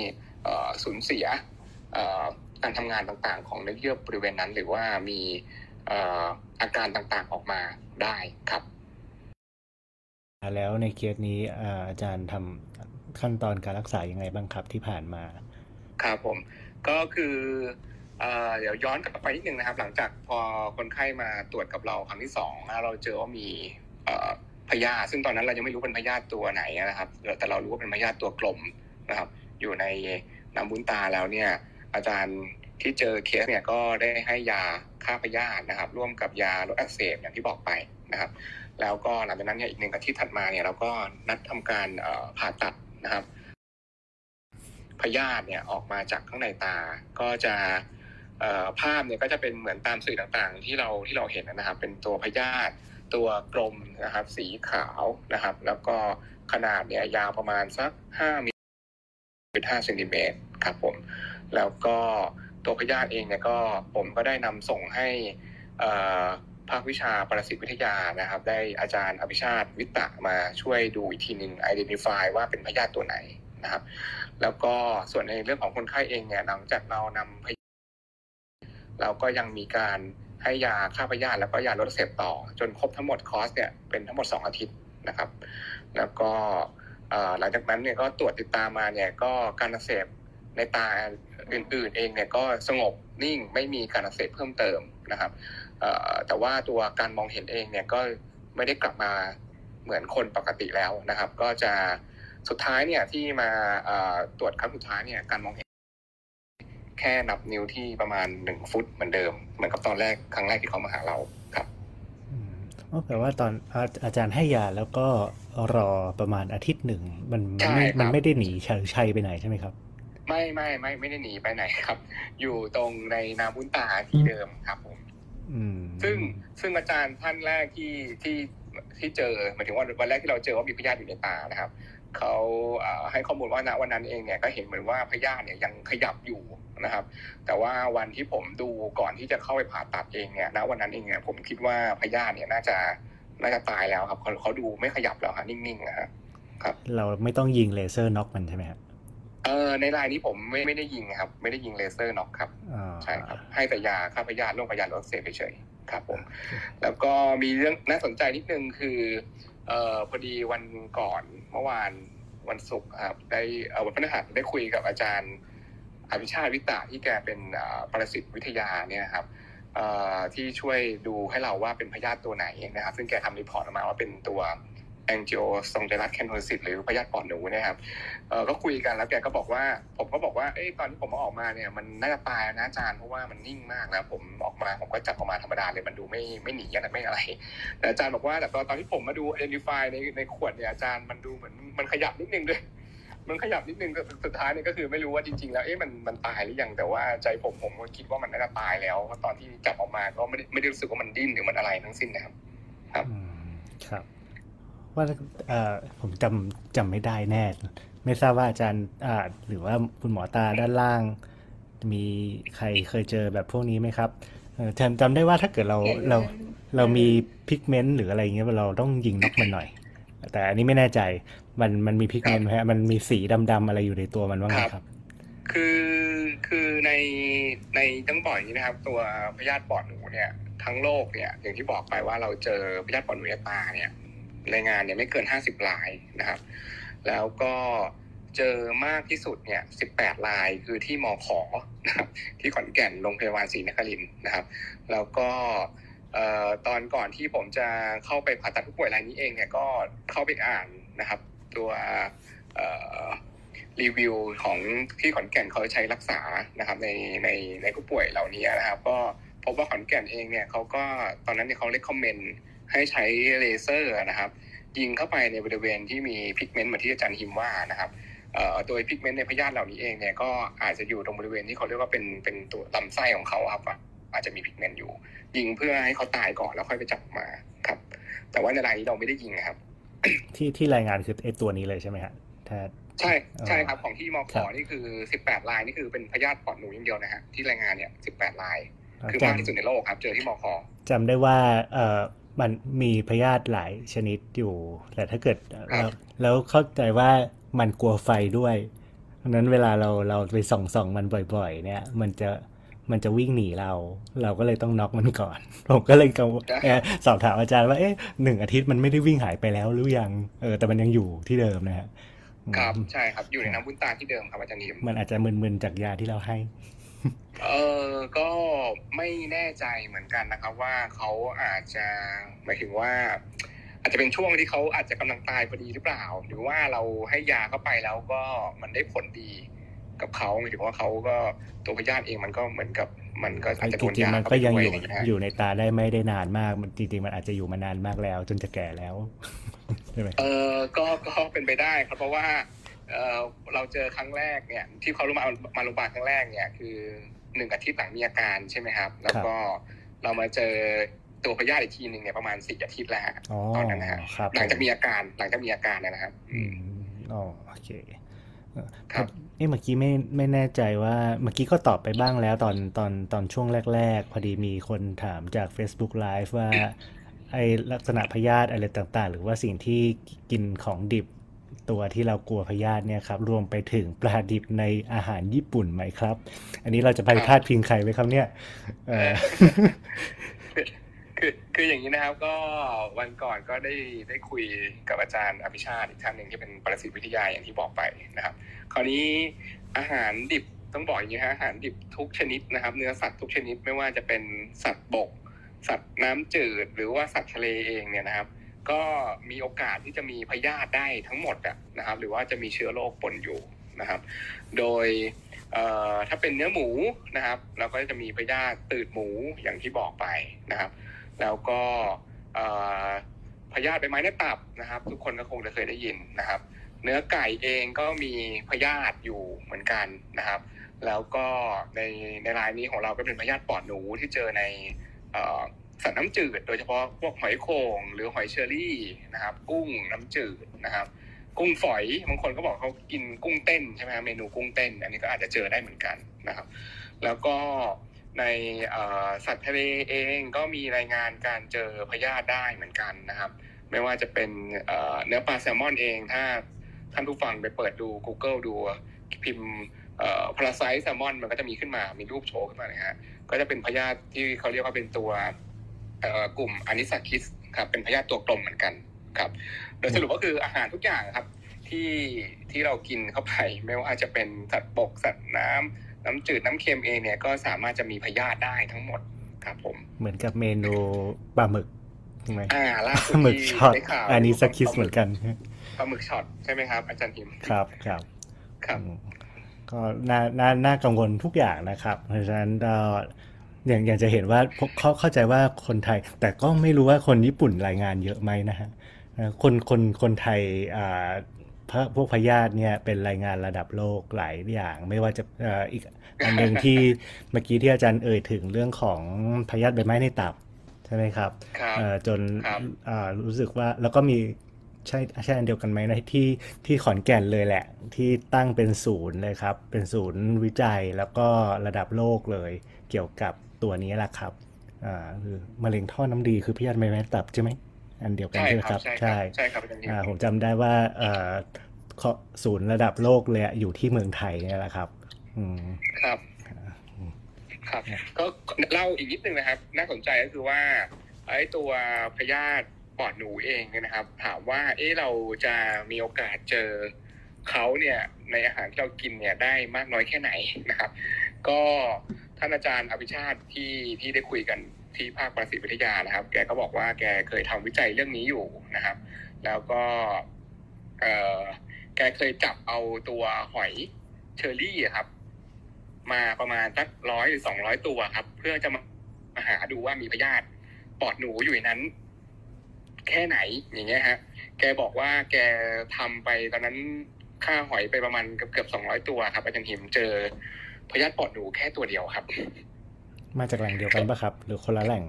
สูญเสีย การทำงานต่างๆ ของเนื้อเยื่อบริเวณนั้น หรือว่ามีเอ่ออาการต่างๆออกมาได้ครับ แล้วในเคสนี้อ่าอาจารย์ทำขั้นตอนการรักษายังไงบ้างครับที่ผ่านมา ครับผม ก็คือเอ่อเดี๋ยวย้อนกลับไปนิดนึงนะครับ หลังจากพอคนไข้มาตรวจกับเราครั้งที่สองแล้วเราเจอว่ามีเอ่อพยาธิซึ่งตอนนั้นเรายังไม่รู้เป็นพยาธิตัวไหนนะครับ แต่เรารู้ว่าเป็นพยาธิตัวกลมนะครับ อยู่ในน้ำบุ้นตาแล้วเนี่ย อาจารย์ที่เจอเคสเนี่ยก็ได้ให้ยาฆ่าพยาธินะครับ ร่วมกับยาลดอักเสบอย่างที่บอกไปนะครับ แล้วก็หลังจากนั้นเนี่ยอีกหนึ่งอาทิตย์ถัดมาเนี่ยเราก็นัดทำการผ่าตัดนะครับพยาธิเนี่ยออกมาจากข้างในตา ก็จะภาพเนี่ยก็จะเป็นเหมือนตามสื่อต่างๆ ที่เราที่เราเห็นนะครับ เป็นตัวพยาธิตัวกลมนะครับ สีขาวนะครับ แล้วก็ขนาดเนี่ยยาวประมาณสักห้ามิลลิห้าเซนติเมตรครับผม แล้วก็ตัวพยาธิเองเนี่ยก็ผมก็ได้นำส่งให้ภาควิชาปรสิตวิทยานะครับ ได้อาจารย์อภิชาติวิตตะมาช่วยดูอีกทีหนึ่ง identify ว่าเป็นพยาธิตัวไหนนะครับ แล้วก็ส่วนในเรื่องของคนไข้เองเนี่ยหลังจากเรานำพยาธิเราก็ยังมีการให้ยาฆ่าพยาธิแล้วก็ยาลดเสบต่อ จนครบทั้งหมดคอสเนี่ยเป็นทั้งหมด 2 อาทิตย์นะครับ แล้วก็หลังจากนั้นเนี่ยก็ตรวจติดตามมาเนี่ยก็การอักเสบ ในตาอื่นๆเองเนี่ยก็สงบนิ่งไม่มีการอักเสบเพิ่มเติมนะครับเอ่อแต่ว่าตัวการมองเห็นเองเนี่ยก็ไม่ได้กลับมาเหมือนคนปกติแล้วนะครับ ก็จะสุดท้ายเนี่ยที่มาเอ่อตรวจครั้งสุดท้ายเนี่ยการมองเห็น แค่นับนิ้วที่ประมาณหนึ่งฟุตเหมือนเดิม เหมือนกับตอนแรกครั้งแรกที่เขามาหาเราครับอืมก็แปลว่าตอนอาอาจารย์ให้ยาแล้วก็รอประมาณอาทิตย์หนึ่งมันมันไม่ใช่ครับมันไม่ได้หนีชัยชัยไปไหนใช่ไหมครับ ไม่ไม่ไม่ไม่ได้หนีไปไหนครับ อยู่ตรงในนาบุญตาที่เดิมครับผมอืมซึ่งซึ่งอาจารย์ท่านแรกที่ที่ที่เจอหมายถึงว่าวันแรกที่เราเจอว่ามีพยาธิอยู่ในตานะครับเขาเอ่อให้ข้อมูลว่าณวันนั้นเองเนี่ยก็เห็นเหมือนว่าพยาธิเนี่ยยังขยับอยู่นะครับ แต่ว่าวันที่ผมดูก่อนที่จะเข้าไปผ่าตัดเองเนี่ยณวันนั้นเองเนี่ยผมคิดว่าพยาธิเนี่ยน่าจะน่าจะตายแล้วครับเขาเขาดูไม่ขยับแล้วฮะนิ่งๆนะฮะเราไม่ต้องยิงเลเซอร์น็อกมันใช่ไหมครับ เออในรายนี้ผมไม่ไม่ได้ยิงครับ ไม่ได้ยิงเลเซอร์น็อกครับอ่าใช่ครับ ให้แต่ยาฆ่าพยาธิโรคพยาธิรถเสพเฉยๆครับผมแล้วก็มีเรื่องน่าสนใจนิดนึงคือเอ่อพอดีวันก่อนเมื่อวานวันศุกร์ครับได้เอ่อวันพฤหัสได้คุยกับอาจารย์อภิชาติวิตาที่แกเป็นอ่าปรสิตวิทยาเนี่ยครับเอ่อที่ช่วยดูให้เราว่าเป็นพยาธิตัวไหนนะครับ ซึ่งแกทำรีพอร์ตออกมาว่าเป็นตัว angio s o n d y l a s canhosis หรือพยาธิปอดหนูนะครับเออก็คุยกันแล้วแกก็บอกว่า ผมก็บอกว่าเอ้ตอนที่ผมอาออกมาเนี่ยมันน่าจะตายนะอาจารย์เพราะว่ามันนิ่งมากแล้วผมออกมาผมก็จับออกมาธรรมดาเลยมันดูไม่ไม่หนีอะไรไม่อะไรแต่อาจารย์บอกว่าแต่ตอนตอนที่ผมมาดู identify ในในขวดเนี่ยอาจารย์มันดูเหมือนมันขยับนิดนึงด้วยมันขยับนิดนึงแต่สุดท้ายเนี่ยก็คือไม่รู้ว่าจริงๆแล้วเอ๊ะมันมันตายหรือยังแต่ว่าใจผมผมก็คิดว่ามันน่าจะตายแล้วเพราะตอนที่จับออกมาก็ไม่ได้ไม่ได้รู้สึกว่ามันดิ้นหรือมันอะไรทั้งสิ้นนะครับอืมครับ ว่าเออผมจำจำไม่ได้แน่ ไม่ทราบว่าอาจารย์หรือว่าคุณหมอตาด้านล่าง มีใครเคยเจอแบบพวกนี้ไหมครับจำจำได้ว่าถ้าเกิดเราเราเรามี pigment หรืออะไรอย่างเงี้ยเราต้องยิงน็อกมันหน่อย แต่อันนี้ไม่แน่ใจมันมันมี pigment ไหมฮะมันมีสีดำๆอะไรอยู่ในตัวมันบ้างไหมครับคือคือในในต้องบอกอย่างนี้นะครับ ตัวพยาธิปอดหนูเนี่ยทั้งโลกเนี่ยอย่างที่บอกไปว่าเราเจอพยาธิปอดหนูในตาเนี่ย รายงานเนี่ยไม่เกินห้าสิบรายนะครับ แล้วก็เจอมากที่สุดเนี่ยสิบแปดรายคือที่มอขอนะครับที่ขอนแก่นโรงพยาบาลศรีนครินทร์นะครับ แล้วก็ตอนก่อนที่ผมจะเข้าไปผ่าตัดผู้ป่วยรายนี้เองเนี่ยก็เข้าไปอ่านนะครับ ตัวรีวิวของที่ขอนแก่นเขาใช้รักษานะครับในในในผู้ป่วยเหล่านี้นะครับ ก็พบว่าขอนแก่นเองเนี่ยเขาก็ตอนนั้นเนี่ยเขาเล c คอมเมนต์ ให้ใช้เลเซอร์นะครับ ยิงเข้าไปในบริเวณที่มี pigment เหมือนที่อาจารย์ฮิมว่านะครับเอ่อโดย pigment ในพยาธิเหล่านี้เองเนี่ยก็อาจจะอยู่ตรงบริเวณที่เขาเรียกว่าเป็นเป็นตัวลำไส้ของเขาครับอาจจะมี pigment อยู่ ยิงเพื่อให้เขาตายก่อนแล้วค่อยไปจับมาครับ แต่ว่าในรายนี้เราไม่ได้ยิงนะครับ ที่ที่รายงานคือไอตัวนี้เลยใช่ไหมฮะถ้าใช่ใช่ครับอ๋อของที่มอขอครับนี่คือ18รายนี่คือเป็นพยาธิปอดหนูอย่างเดียวนะฮะที่รายงานเนี่ย18ราย คือเจอมากที่สุดในโลกครับ เจอที่มอขอจำได้ว่าเอ่อ มันมีพยาธิหลายชนิดอยู่ แต่ถ้าเกิดครับแล้วแล้วเข้าใจว่ามันกลัวไฟด้วยดังนั้นเวลาเราเราไปส่องส่องมันบ่อย ๆ เนี่ย มันจะมันจะวิ่งหนีเรา เราก็เลยต้องน็อกมันก่อน ผมก็เลยกังวลเอ่อสอบถามอาจารย์ว่าเอ๊ะหนึ่งอาทิตย์มันไม่ได้วิ่งหายไปแล้วหรือยังเออแต่มันยังอยู่ที่เดิมนะฮะอืมครับใช่ครับอยู่ในน้ำวุ้นตาที่เดิมครับอาจารย์นิมมันอาจจะมึนๆจากยาที่เราให้ เออก็ไม่แน่ใจเหมือนกันนะครับ ว่าเขาอาจจะหมายถึงว่า อาจจะเป็นช่วงที่เขาอาจจะกำลังตายพอดีหรือเปล่า หรือว่าเราให้ยาเข้าไปแล้วก็มันได้ผลดีกับเขาหมายถึงว่าเขาก็ตัวพยาธิเองมันก็เหมือนกับมันก็อาจจะจโดนริงยาๆมันเข้าก็ไปยังด้วยอยู่อะไรอย่างเงี้ยอยู่ในตาได้ไม่ได้นานมาก มันจริงๆมันอาจจะอยู่มานานมากแล้ว จนจะแก่แล้วใช่ไหมเออก็ก็เป็นไปได้ครับเพราะว่า เออเราเจอครั้งแรกเนี่ยที่เขารู้มามาโรงพยาบาลครั้งแรกเนี่ยคือหนึ่งอาทิตย์หลังมีอาการใช่ไหมครับ แล้วก็เรามาเจอตัวพยาธิอีกทีหนึ่งเนี่ยประมาณสี่อาทิตย์แล้วตอนนั้นนะฮะครับหลังจากมีอาการหลังจากมีอาการนะครับอืมอ๋อโอเคครับเอ๊ะเมื่อกี้ไม่ไม่แน่ใจว่าเมื่อกี้ก็ตอบไปบ้างแล้วตอนตอนตอนช่วงแรก ๆ พอดีมีคนถามจาก Facebook Live ว่าไอลักษณะพยาธิอะไรต่างๆ หรือว่าสิ่งที่กินของดิบ ตัวที่เรากลัวพยาธิเนี่ยครับรวมไปถึงปลาดิบในอาหารญี่ปุ่นไหมครับ อันนี้เราจะไปพาดพิงใครไหมครับเนี่ยเออคือคือคืออย่างนี้นะครับก็วันก่อนก็ได้ได้คุยกับอาจารย์อภิชาติอีกท่านหนึ่งที่เป็นปรสิตวิทยาอย่างที่บอกไปนะครับ คราวนี้อาหารดิบต้องบอกอย่างนี้ฮะอาหารดิบทุกชนิดนะครับ เนื้อสัตว์ทุกชนิดไม่ว่าจะเป็นสัตว์บก สัตว์น้ำจืด หรือว่าสัตว์ทะเลเองเนี่ยนะครับ ก็มีโอกาสที่จะมีพยาธิได้ทั้งหมดอะนะครับ หรือว่าจะมีเชื้อโรคปนอยู่นะครับ โดยถ้าเป็นเนื้อหมูนะครับ เราก็จะมีพยาธิตืดหมูอย่างที่บอกไปนะครับ แล้วก็พยาธิใบไม้ในตับนะครับ ทุกคนก็คงจะเคยได้ยินนะครับ เนื้อไก่เองก็มีพยาธิอยู่เหมือนกันนะครับ แล้วก็ในในรายนี้ของเราก็เป็นพยาธิปอดหนูที่เจอใน สัตว์น้ำจืด โดยเฉพาะพวกหอยโข่งหรือหอยเชอรี่นะครับ กุ้งน้ำจืดนะครับ กุ้งฝอยบางคนก็บอกเขากินกุ้งเต้นใช่ไหมเมนูกุ้งเต้น อันนี้ก็อาจจะเจอได้เหมือนกันนะครับ แล้วก็ในสัตว์ทะเลเองก็มีรายงานการเจอพยาธิได้เหมือนกันนะครับ ไม่ว่าจะเป็นเนื้อปลาแซลมอนเองถ้าท่านผู้ฟังไปเปิดดู Google ดูพิมพ์พาราไซต์แซลมอนมันก็จะมีขึ้นมา มีรูปโชว์ขึ้นมานะฮะก็จะเป็นพยาธิที่เขาเรียกว่าเป็นตัว กลุ่มอานิสาคิสครับเป็นพยาธิตัวกลมเหมือนกันครับ โดยสรุปก็คืออาหารทุกอย่างครับ ที่ที่เรากินเข้าไปไม่ว่าจะเป็นสัตว์บกสัตว์น้ำน้ำจืดน้ำเค็มเองเนี่ยก็สามารถจะมีพยาธิได้ทั้งหมดครับผมเหมือนกับเมนูปลาหมึกใช่ไหมอ่าล่าปสุดลาหมึกที่ช็อตได้ข่าวอันนี้สคิสเหมือนกันปลาหมึกช็อตใช่ไหมครับอาจารย์หิมครับครับครับอืมก็น่าน่าน่ากังวลทุกอย่างนะครับ เพราะฉะนั้นก็ อย่างอย่างจะเห็นว่าพวกเขาเข้าใจว่าคนไทย แต่ก็ไม่รู้ว่าคนญี่ปุ่นรายงานเยอะไหมนะฮะเอ่อคนคนคนไทยอ่าพระพวกพยาธิเนี่ยเป็นรายงานระดับโลกหลายอย่าง ไม่ว่าจะเอ่ออีกอันหนึ่งที่เมื่อกี้ที่อาจารย์เอ่ยถึงเรื่องของพยาธิใบไม้ในตับใช่ไหมครับครับเอ่อจนครับอ่ารู้สึกว่าแล้วก็มีใช่ใช่อันเดียวกันไหมนะที่ที่ขอนแก่นเลยแหละ ที่ตั้งเป็นศูนย์เลยครับ เป็นศูนย์วิจัยแล้วก็ระดับโลกเลย เกี่ยวกับ ตัวนี้แหละครับอ่าคือมะเร็งท่อน้ำดีคือพยาธิใบไม้ในตับใช่ไหมอันเดียวกันใช่ใช่ไหมคครัรับบใช่ครับใช่ครับอาจารย์หิมอ่าผมจำได้ว่าเอ่อข้อศูนย์ระดับโลกเลยอะอยู่ที่เมืองไทยเนี่ยแหละครับ อืมครับครับก็เล่าอีกนิดนึงนะครับ น่าสนใจก็คือว่าไอ้ตัวพยาธิปอดหนูเองเนี่ยนะครับ ถามว่า เอ๊ะเราจะมีโอกาสเจอเขาเนี่ยในอาหารที่เรากินเนี่ยได้มากน้อยแค่ไหนนะครับ ก็ ท่านอาจารย์อภิชาติที่ที่ได้คุยกันที่ภาคประสิทธิวิทยานะครับ แกก็บอกว่าแกเคยทำวิจัยเรื่องนี้อยู่นะครับ แล้วก็เออแกเคยจับเอาตัวหอยเชอรี่ครับ มาประมาณสักร้อยหรือสองร้อยตัวครับ เพื่อจะมามาหาดูว่ามีพยาธิปอดหนูอยู่ในนั้น แค่ไหนอย่างเงี้ยฮะแกบอกว่าแกทำไปตอนนั้นค่าหอยไปประมาณเกือบเกือบสองร้อยตัวครับอาจารย์หิมเจอ พยาธิปอดหนูแค่ตัวเดียวครับ มาจากแหล่งเดียวกันปะครับ หรือคนละแหล่ง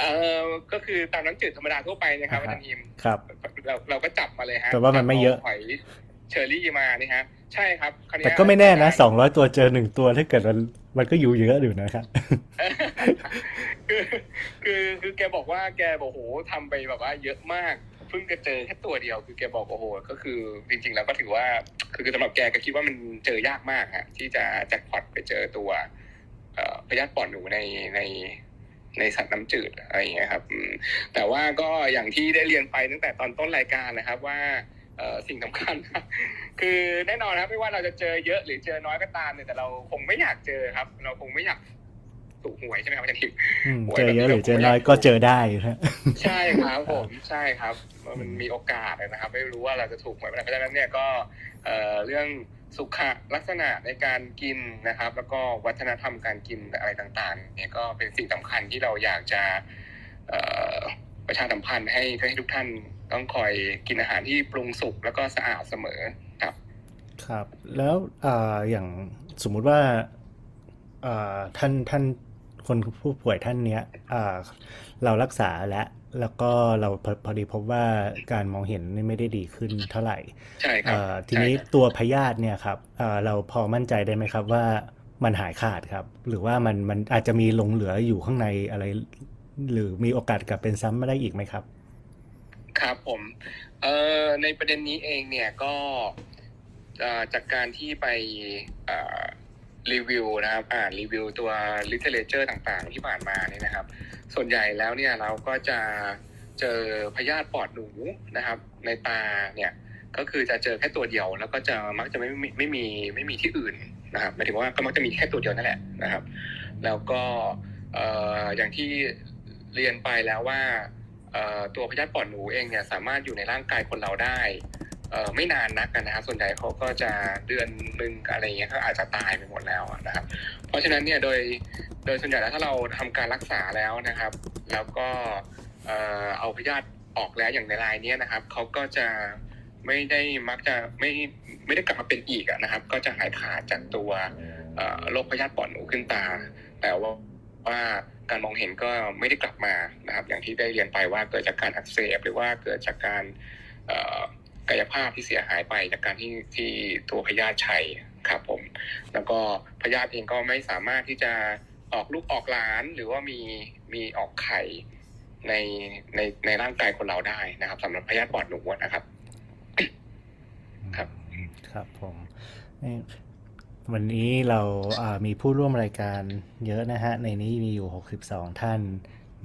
เออก็คือตามน้ำจืดธรรมดาทั่วไปนะครับอ่าอาฮะจารย์หิมครับเราเราก็จับมาเลยฮะแต่ว่ามันไม่เยอะจับาหอยเชอรี่มานี่ฮะใช่ครับคราวเนี้ยแต่ก็ไม่แน่นะสองร้อยตัวเจอหนึ่งตัวถ้าเกิดมันมันก็อยู่เยอะอยู่นะครับคือคือคือแกบอกว่าแกบอกโหทำไปแบบว่าเยอะมาก เพิ่งจะเจอแค่ตัวเดียวคือแกบอกโอ้โหก็คือจริง ๆ แล้วก็ถือว่าคือสำหรับแกก็คิดว่ามันเจอยากมากฮะที่จะแจ็คพอตไปเจอตัวพยาธิปอดหนูในในในสัตว์น้ำจืดอะไรอย่างเงี้ยครับ แต่ว่าก็อย่างที่ได้เรียนไปตั้งแต่ตอนต้นรายการนะครับว่าสิ่งสำคัญคือแน่นอนครับไม่ว่าเราจะเจอเยอะหรือเจอน้อยก็ตามเนี่ยแต่เราคงไม่อยากเจอครับ เราคงไม่อยาก ถูกหวยใช่ไหมครับอาจารย์ทิพย์อืมเจอเยอะหรือเจอน้อยก็เจอได้นะใช่ครับผมใช่ครับ มันมีโอกาสนะครับ ไม่รู้ว่าเราจะถูกหวยเมื่อไหร่เพราะฉะนั้นเนี่ยก็เอ่อเรื่องสุขลักษณะในการกินนะครับ แล้วก็วัฒนธรรมการกินอะไรต่าง ๆ เนี่ยก็เป็นสิ่งสำคัญที่เราอยากจะเอ่อประชาสัมพันธ์ให้ให้ทุกท่านต้องคอยกินอาหารที่ปรุงสุกแล้วก็สะอาดเสมอครับ ครับ แล้วอ่าอย่างสมมุติว่าอ่าท่านท่าน คนผู้ป่วยท่านเนี้ยอ่าเรารักษาแล้วแล้วก็เราพอพอดีพบว่าการมองเห็นนี่ไม่ได้ดีขึ้นเท่าไหร่ใช่ครับเอ่อทีนี้ใช่ครับตัวพยาธิเนี่ยครับเอ่อเราพอมั่นใจได้ไหมครับว่ามันหายขาดครับ หรือว่ามันมันอาจจะมีหลงเหลืออยู่ข้างในอะไร หรือมีโอกาสกลับเป็นซ้ำไม่ได้อีกไหมครับ ครับผมเอ่อในประเด็นนี้เองเนี่ยก็เอ่อจากการที่ไปเอ่อ รีวิวนะครับอ่านรีวิวตัว literature ต่างๆ ที่ผ่านมาเนี่ยนะครับ ส่วนใหญ่แล้วเนี่ยเราก็จะเจอพยาธิปอดหนูนะครับ ในตาเนี่ยก็คือจะเจอแค่ตัวเดียวแล้วก็จะมักจะไม่ไม่ไม่มีไม่มีที่อื่นนะครับหมายถึงว่าก็มักจะมีแค่ตัวเดียวนั่นแหละนะครับ แล้วก็เอ่ออย่างที่เรียนไปแล้วว่าเอ่อตัวพยาธิปอดหนูเองเนี่ยสามารถอยู่ในร่างกายคนเราได้ เออไม่นานนักนะครับส่วนใหญ่เขาก็จะเดือนหนึ่งอะไรเงี้ยก็อาจจะตายไปหมดแล้วนะครับ เพราะฉะนั้นเนี่ยโดยโดยส่วนใหญ่แล้วถ้าเราทำการรักษาแล้วนะครับ แล้วก็เออเอาพยาธิออกแล้วอย่างในรายนี้นะครับเขาก็จะไม่ได้มักจะไม่ไม่ได้กลับมาเป็นอีกนะครับ ก็จะหายขาดจากตัวโรคพยาธิปอดหนูขึ้นตา แต่ว่าว่าการมองเห็นก็ไม่ได้กลับมานะครับ อย่างที่ได้เรียนไปว่าเกิดจากการอักเสบหรือว่าเกิดจากการ กายภาพที่เสียหายไปจากการที่ที่ตัวพยาธิชัยครับผม แล้วก็พยาธิเองก็ไม่สามารถที่จะออกลูกออกหลานหรือว่ามีมีออกไข่ในในในร่างกายคนเราได้นะครับสำหรับพยาธิปอดหนูนะครับ ครับครับผมเอ่อวันนี้เราอ่ามีผู้ร่วมรายการเยอะนะฮะ ในนี้มีอยู่ 62 ท่าน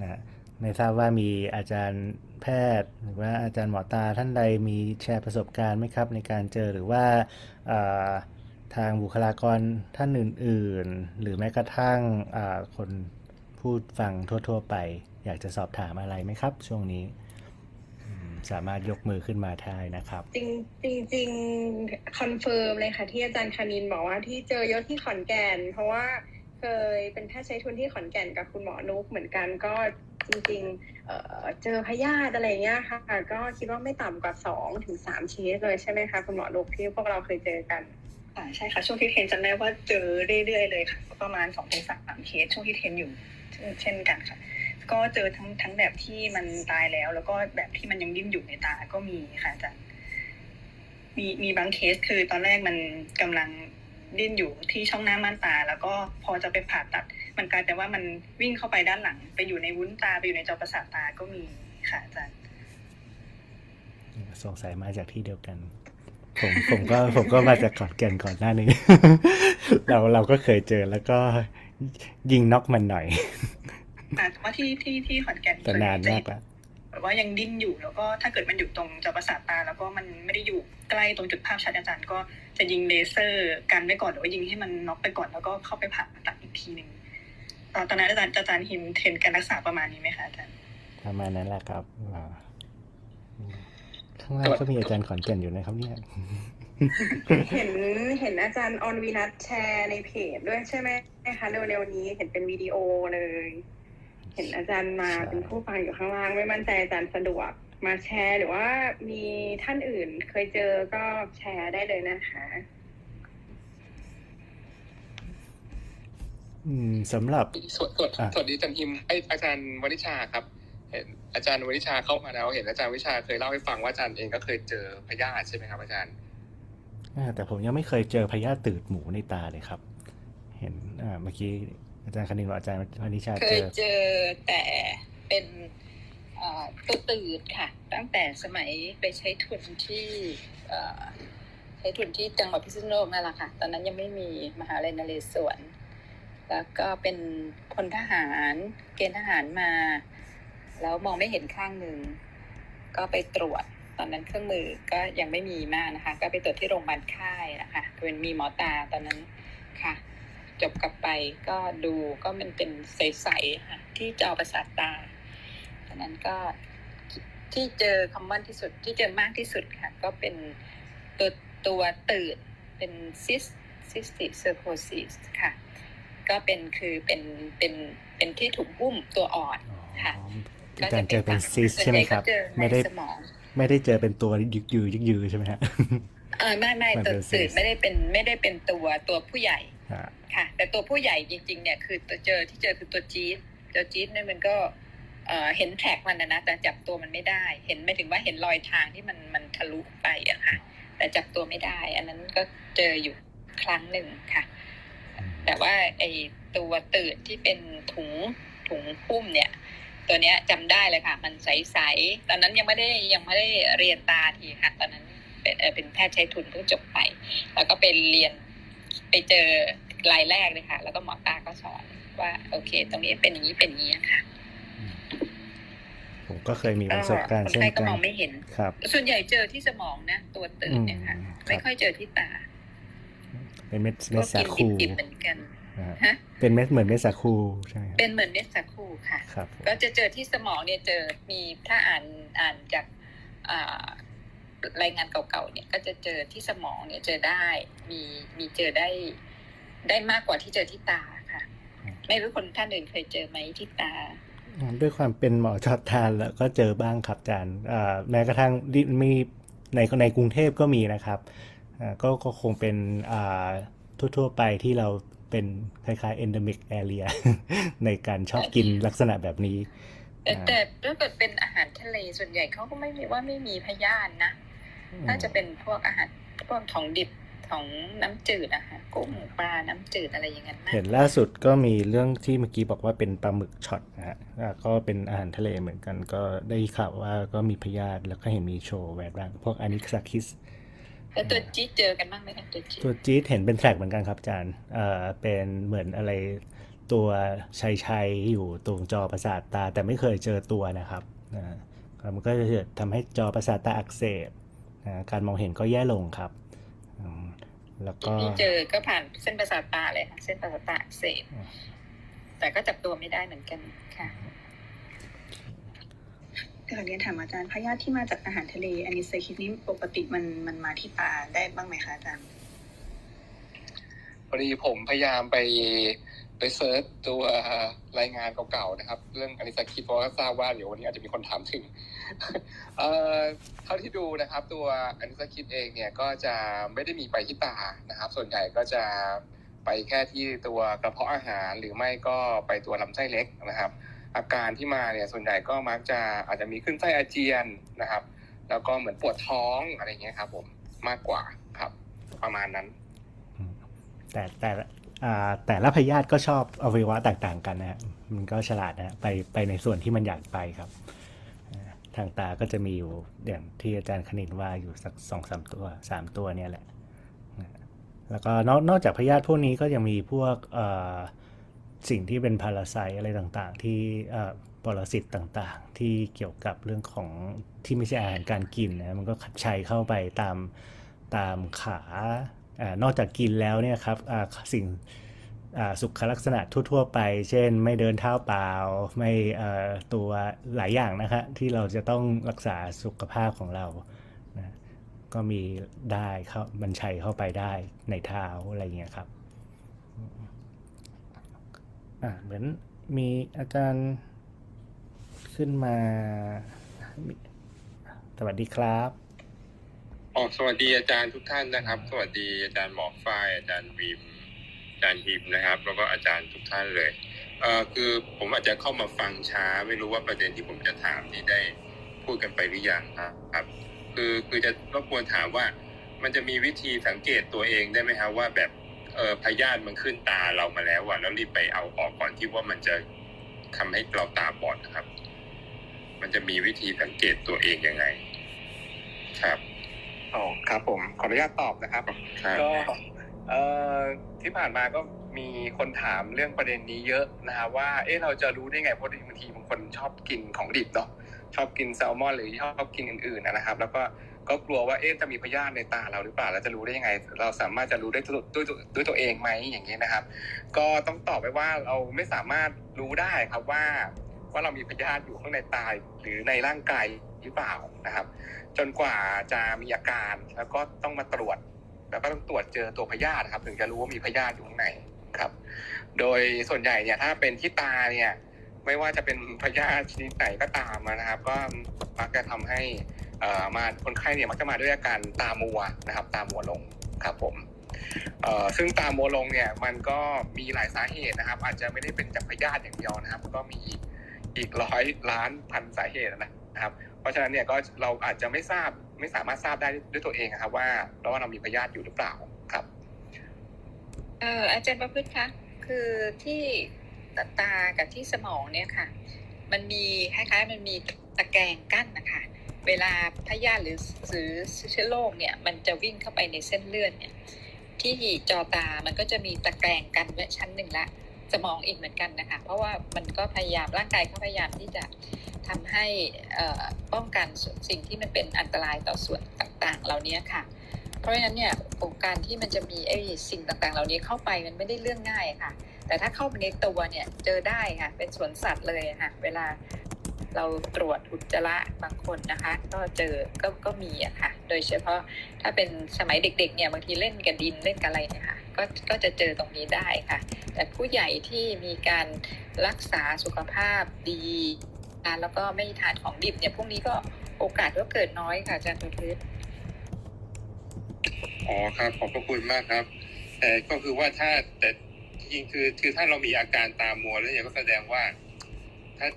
นะไม่ทราบว่ามีอาจารย์ แพทย์ หรือว่าอาจารย์หมอตาท่านใดมีแชร์ประสบการณ์ไหมครับ ในการเจอหรือว่าทางบุคลากรท่านอื่น ๆ หรือแม้กระทั่งคนผู้ฟังทั่ว ๆ ไป อยากจะสอบถามอะไรไหมครับ ช่วงนี้ สามารถยกมือขึ้นมาได้นะครับ จริงจริง confirm เลยค่ะที่อาจารย์คณินบอกว่าที่เจอเยอะที่ขอนแก่นเพราะว่า เคยเป็นแพทย์ใช้ทุนที่ขอนแก่นกับคุณหมอนุกเหมือนกันก็จริงๆเจอพยาธิอะไรเงี้ยค่ะ ก็คิดว่าไม่ต่ำกว่าสองถึงสามเคสเลยใช่ไหมคะ คุณหมอนุกที่พวกเราเคยเจอกันอ่าใช่ค่ะ ช่วงที่ train จำได้ว่าเจอเรื่อยๆเลยค่ะ ประมาณสองถึงสามเคสช่วงที่ train อยู่เช่นกันค่ะ ก็เจอทั้งทั้งแบบที่มันตายแล้ว แล้วก็แบบที่มันยังดิ้นอยู่ในตาก็มีค่ะอาจารย์มีมีบางเคสคือตอนแรกมันกำลัง ดิ้นอยู่ที่ช่องหน้าม่านตา แล้วก็พอจะไปผ่าตัด มันกลายเป็นว่ามันวิ่งเข้าไปด้านหลัง ไปอยู่ในวุ้นตาไปอยู่ในจอประสาทตาก็มีค่ะอาจารย์สงสัยมาจากที่เดียวกัน ผมผมก็ผมก็มาจากขอนแก่นก่อนหน้านี้ เราเราก็เคยเจอแล้วก็ยิงน็อกมันหน่อยแต่ว่าที่ที่ที่ขอนแก่นแต่นานมากแล้ว แบบว่ายังดิ้นอยู่แล้วก็ถ้าเกิดมันอยู่ตรงจอประสาทตา แล้วก็มันไม่ได้อยู่ใกล้ตรงจุดภาพชัดอาจารย์ก็จะยิงเลเซอร์กันไว้ก่อนหรือว่ายิงให้มันน็อกไปก่อนแล้วก็เข้าไปผ่าตัดอีกทีหนึ่งตอนตอนนั้นอาจารย์อาจารย์หิม train การรักษาประมาณนี้ไหมคะอาจารย์ประมาณนั้นแหละครับอ่าข้างล่างก็มีอาจารย์ขอนแก่นอยู่นะครับเนี่ยเห็นเห็นอาจารย์ออนวีนัทแชร์ในเพจด้วยใช่ไหมคะเร็วๆนี้เห็นเป็นวิดีโอเลย เห็นอาจารย์มาใช่เป็นผู้ฟังอยู่ข้างล่าง ไม่มั่นใจอาจารย์สะดวกมาแชร์ หรือว่ามีท่านอื่นเคยเจอก็แชร์ได้เลยนะคะอืมสำหรับสวัสดีอะสวัสดีอาจารย์ฮิมไอยอาจารย์วณิชาครับ เห็นอาจารย์วณิชาเข้ามาแล้ว เห็นอาจารย์วิชาเคยเล่าให้ฟังว่าอาจารย์เองก็เคยเจอพยาธิใช่ไหมครับอาจารย์อ่าแต่ผมยังไม่เคยเจอพยาธิตืดหมูในตาเลยครับ เห็นอ่าเมื่อกี้ อาจารย์คณินบอกอาจารย์พนิชาเคเจยอเจอแต่เป็นเอ่อตัวตืดค่ะ ตั้งแต่สมัยไปใช้ทุนที่เอ่อใช้ทุนที่จังหวัดพิษณุโลกนั่นแหละค่ะ ตอนนั้นยังไม่มีมหาลัยนเรศวร แล้วก็เป็นพลทหารเกณฑ์ทหารมา แล้วมองไม่เห็นข้างหนึ่ง ก็ไปตรวจ ตอนนั้นเครื่องมือก็ยังไม่มีมากนะคะ ก็ไปตรวจที่โรงพยาบาลค่ายนะคะเป็นมีหมอตาตอนนั้นค่ะ จบกลับไปก็ดูก็มันเป็นใสๆค่ะที่จอประสาทตาดังนั้นก็ที่เจอ common ที่สุดที่เจอมากที่สุดค่ะ ก็เป็นตัวตัวตืดเป็น cys cysticercosis ค่ะ ก็เป็นคือเป็นเป็นเป็นที่ถุงหุ้มตัวอ่อนค่ะอาจารย์เจอเป็นซิสใช่ไหมครับส่วนใญ่ก็เจอไม่ในได้สมองไม่ได้เจอเป็นตัวยึกยือยึกยือใช่ไหมฮะเออไม่ไม่มันตัเป็วนซิตืสดไม่ได้เป็นไม่ได้เป็นตัวตัวผู้ใหญ่อ่า ค่ะ แต่ตัวผู้ใหญ่จริง ๆ เนี่ยคือตัวเจอที่เจอคือตัวจี๊ดตัวจี๊ดเนี่ยมันก็เอ่อเห็นแท็กมันนะนะแต่จับตัวมันไม่ได้ เห็นไม่ถึงว่าเห็นรอยทางที่มันมันทะลุไปอะค่ะ แต่จับตัวไม่ได้ อันนั้นก็เจออยู่ครั้งหนึ่งค่ะ แต่ว่าไอตัวตืดที่เป็นถุงถุงพุ่มเนี่ย ตัวเนี้ยจำได้เลยค่ะ มันใสๆตอนนั้นยังไม่ได้ยังไม่ได้เรียนตาทีค่ะ ตอนนั้นเป็นเอ่อเป็นแพทย์ใช้ทุนเพิ่งจบไป แล้วก็ไปเรียน ไปเจอรายแรกเลยค่ะ แล้วก็หมอตาก็สอนว่า โอเค ตรงนี้เป็นอย่างนี้เป็นอย่างนี้ค่ะผมก็เคยมีประสบการณ์คนเช่นไข้ก็กันมองไม่เห็นครับ ส่วนใหญ่เจอที่สมองนะ ตัวตื่นเนี่ยค่ะอืมครับไม่ค่อยเจอที่ตา เป็นเม็ดเม็ก็ดสากินคูดิบๆเหมือนกันอ่าฮะเป็นเม็ดเหมือนเม็ดสาคูใช่ไหมครับเป็นเหมือนเม็ดสักคูค่ะครับก็จะเจอที่สมองเนี่ยเจอมีถ้าอ่านอ่านจากอ่า รายงานเก่าๆเนี่ยก็จะเจอที่สมองเนี่ยเจอได้มีมีเจอได้ได้มากกว่าที่เจอที่ตาค่ะ ไม่รู้คนท่านอื่นเคยเจอไหมที่ตาด้วยความเป็นหมอชอบทานแล้วก็เจอบ้างครับอาจารย์อ่าแม้กระทั่งที่มีในในกรุงเทพก็มีนะครับอ่าก็ก็คงเป็นอ่าทั่วๆไปที่เราเป็นคล้ายๆ endemic area ในการชอบกินลักษณะแบบนี้ แต่อ่าแต่ถ้าเกิดเป็นอาหารทะเลส่วนใหญ่เขาก็ไม่มีว่าไม่มีพยาธินะ น่าจะเป็นพวกอาหารพวกของดิบของน้ำจืดอะค่ะกุ้งปลาน้ำจืดอะไรอย่างนั้นมากเห็นล่าสุดก็มีเรื่องที่เมื่อกี้บอกว่าเป็นปลาหมึกช็อตนะฮะอ่าก็เป็นอาหารทะเลเหมือนกัน ก็ได้ข่าวว่าก็มีพยาธิแล้วก็เห็นมีโชว์แวบบ้างพวก Anisakisแล้วตัวจี๊ดเจอกันบ้างไหมคะตัวจี๊ดตัวจี๊ดเห็นเป็น track เหมือนกันครับอาจารย์เอ่อเป็นเหมือนอะไรตัวชัยชัยๆอยู่ตรงจอประสาทตา แต่ไม่เคยเจอตัวนะครับนะมันก็จะทำให้จอประสาทตาอักเสบ นะการมองเห็นก็แย่ลงครับอืมแล้วก็ที่เจอก็ผ่านเส้นประสาทตาเลยค่ะ เส้นประสาทตาอักเสบอืมแต่ก็จับตัวไม่ได้เหมือนกันค่ะขอเรียนถามอาจารย์พยาธิที่มาจากอาหารทะเล อันนี้เคยคิดนี้ปกติมันมันมาที่ตาได้บ้างไหมคะอาจารย์พอดีผมพยายามไปไปเซิร์ชตัวรายงานเก่าๆนะครับ เรื่องอนิสกิดเพราะว่าทราบว่าเดี๋ยววันนี้อาจจะมีคนถามถึงเอ่อเท่าที่ดูนะครับตัวอนิสกิดเองเนี่ยก็จะไม่ได้มีไปที่ตานะครับ ส่วนใหญ่ก็จะไปแค่ที่ตัวกระเพาะอาหารหรือไม่ก็ไปตัวลำไส้เล็กนะครับ อาการที่มาเนี่ยส่วนใหญ่ก็มักจะอาจจะมีขึ้นไส้อาเจียนนะครับ แล้วก็เหมือนปวดท้องอะไรเงี้ยครับผมมากกว่าครับ ประมาณนั้น แต่แต่ละแต่ละพยาธิก็ชอบอวัยวะต่างกันนะฮะมันก็ฉลาดนะไปไปในส่วนที่มันอยากไปครับ ทางตาก็จะมีอยู่อย่างที่อาจารย์คณินว่าอยู่สักสองสามตัวสามตัวเนี่ยแหละแล้วก็นอกจากพยาธิพวกนี้ก็ยังมีพวกสิ่งที่เป็นพาราไซต์อะไรต่างๆ ที่ปรสิตต่างๆ ที่เกี่ยวกับเรื่องของที่ไม่ใช่อาหารการกินนะมันก็ชัยเข้าไปตามตามขาอนอกจากกินแล้วเนี่ยครับสิ่ง สุขลักษณะทั่ว ๆ ไป เช่น ไม่เดินเท้าเปล่า ไม่ตัวหลายอย่างนะฮะที่เราจะต้องรักษาสุขภาพของเรานะก็มีได้เข้ามันชัยเข้าไปได้ในเท้าอะไรอย่างเงี้ยครับเหมือนมีอาจารย์ขึ้นมา สวัสดีครับอ๋อสวัสดีอาจารย์ทุกท่านนะครับ สวัสดีอาจารย์หมอฝ้ายอาจารย์วิม อาจารย์ฮิมนะครับ แล้วก็อาจารย์ทุกท่านเลยเอ่อคือผมอาจจะเข้ามาฟังช้า ไม่รู้ว่าประเด็นที่ผมจะถามที่ได้พูดกันไปหรือยังครับครับ คือคือจะรบกวนถามว่า มันจะมีวิธีสังเกตตัวเองได้ไหมครับว่าแบบเออพยาธิมันขึ้นตาเรามาแล้วอะแล้วรีบไปเอาออกก่อนที่ว่ามันจะทำให้เราตาบอดนะครับ มันจะมีวิธีสังเกตตัวเองยังไง ครับอ๋อครับผมขออนุญาตตอบนะครับครับก็ เอ่อที่ผ่านมาก็มีคนถามเรื่องประเด็นนี้เยอะนะครับว่าเอ๊ะเราจะรู้ได้ไงเพราะบางทีบางคนชอบกินของดิบเนาะชอบกินแซลมอน หรือชอบกินอื่นๆนะครับ แล้วก็ก็กลัวว่าเอ๊ะจะมีพยาธิในตาเราหรือเปล่าเราจะรู้ได้ยังไง เราสามารถจะรู้ได้ด้วยด้วยด้วยด้วยตัวเองไหมอย่างนี้นะครับ ก็ต้องตอบไปว่าเราไม่สามารถรู้ได้ครับว่าว่าเรามีพยาธิอยู่ข้างในตาหรือในร่างกายหรือเปล่านะครับ จนกว่าจะมีอาการแล้วก็ต้องมาตรวจ แล้วก็ต้องตรวจเจอตัวพยาธิครับ ถึงจะรู้ว่ามีพยาธิอยู่ข้างในครับ โดยส่วนใหญ่เนี่ยถ้าเป็นที่ตาเนี่ยไม่ว่าจะเป็นพยาธิชนิดไหนก็ตามนะครับ ก็มักจะทำให้อ่อมาคนไข้เนี่ยมักจะมาด้วยอาการตามัวนะครับ ตามัวลงครับผมเอ่อซึ่งตามัวลงเนี่ยมันก็มีหลายสาเหตุนะครับ อาจจะไม่ได้เป็นจากพยาธิอย่างเดียวนะครับ ก็มีอีกร้อยล้านพันสาเหตุนะครับ เพราะฉะนั้นเนี่ยก็เราอาจจะไม่ทราบ ไม่สามารถทราบได้ด้วยตัวเองครับว่าเราว่าเรามีพยาธิอยู่หรือเปล่าครับ เอออาจารย์ประพฤติคะคือที่ตากับที่สมองเนี่ยค่ะ มันมีคล้ายๆ มันมีตะแกรงกั้นนะคะ เวลาพยาธิหรือหรือเชื้อโรคเนี่ย มันจะวิ่งเข้าไปในเส้นเลือดเนี่ย ที่จอตามันก็จะมีตะแกรงกันไว้ชั้นหนึ่งละ สมองอีกเหมือนกันนะคะ เพราะว่ามันก็พยายามร่างกายก็พยายามที่จะทำให้ป้องกันสิ่งที่มันเป็นอันตรายต่อส่วนต่างๆ เหล่านี้ค่ะ เพราะฉะนั้นเนี่ยโอกาสที่มันจะมีไอ้สิ่งต่างๆ เหล่านี้เข้าไปมันไม่ได้เรื่องง่ายค่ะ แต่ถ้าเข้าไปในตัวเนี่ยเจอได้ค่ะ เป็นสวนสัตว์เลยค่ะ เวลาเราตรวจอุจจาระบางคนนะคะ ก็เจอก็ก็มีอะค่ะ โดยเฉพาะถ้าเป็นสมัยเด็กๆเนี่ยบางทีเล่นกับดินเล่นกับอะไรเนี่ยค่ะ ก็ก็จะเจอตรงนี้ได้ค่ะ แต่ผู้ใหญ่ที่มีการรักษาสุขภาพดีแล้วก็ไม่ทานของดิบเนี่ยพวกนี้ก็โอกาสก็เกิดน้อยค่ะอาจารย์ประพฤติอ๋อครับ ขอบพระคุณมากครับ แต่ก็คือว่าถ้าแต่จริงคือคือถ้าเรามีอาการตามัวแล้วเนี่ยก็แสดงว่า ถ้า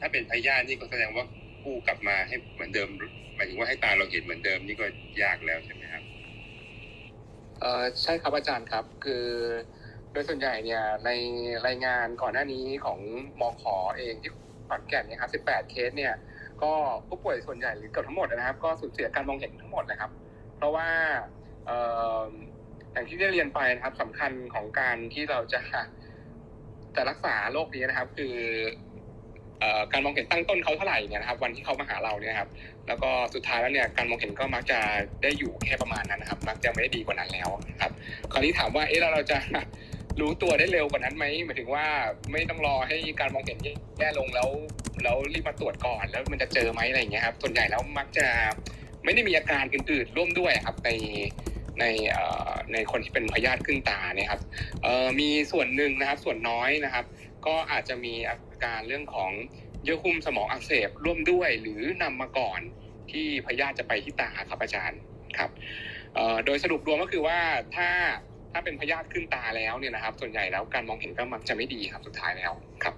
ถ้าเป็นพยาธินี่ก็แสดงว่ากู้กลับมาให้เหมือนเดิมหมายถึงว่าให้ตาเราเห็นเหมือนเดิมนี่ก็ยากแล้วใช่ไหมครับ เออใช่ครับอาจารย์ครับ คือโดยส่วนใหญ่เนี่ยในรายงานก่อนหน้านี้ของมอขอเองที่ขอนแก่นเนี่ยครับ18 เคสเนี่ยก็ผู้ป่วยส่วนใหญ่หรือเกือบทั้งหมดนะครับ ก็สูญเสียการมองเห็นทั้งหมดนะครับ เพราะว่าเอออย่างที่ได้เรียนไปนะครับสำคัญของการที่เราจะจะรักษาโรคนี้นะครับ คือเอ่อการมองเห็นตั้งต้นเขาเท่าไหร่เนี่ยนะครับ วันที่เขามาหาเราเนี่ยครับ แล้วก็สุดท้ายแล้วเนี่ยการมองเห็นก็มักจะได้อยู่แค่ประมาณนั้นนะครับ มักจะไม่ได้ดีกว่านั้นแล้วนะครับ คราวนี้ถามว่าเอ๊ะแล้วเราจะรู้ตัวได้เร็วกว่านั้นไหมหมายถึงว่าไม่ต้องรอให้การมองเห็นแย่ลงแล้วแล้วรีบมาตรวจก่อนแล้วมันจะเจอไหมอะไรอย่างเงี้ยครับส่วนใหญ่แล้วมักจะไม่ได้มีอาการอื่นๆร่วมด้วยครับในในในคนที่เป็นพยาธิขึ้นตาเนี่ยครับมีส่วนหนึ่งนะครับส่วนน้อยนะครับ ก็อาจจะมีอาการเรื่องของ เยื่อหุ้มสมองอักเสบร่วมด้วย หรือนำมาก่อนที่พยาธิจะไปที่ตาครับอาจารย์ครับเอ่อโดยสรุปรวมก็คือว่าถ้าถ้าเป็นพยาธิขึ้นตาแล้วเนี่ยนะครับ ส่วนใหญ่แล้วการมองเห็นก็มักจะไม่ดีครับสุดท้ายแล้วครับ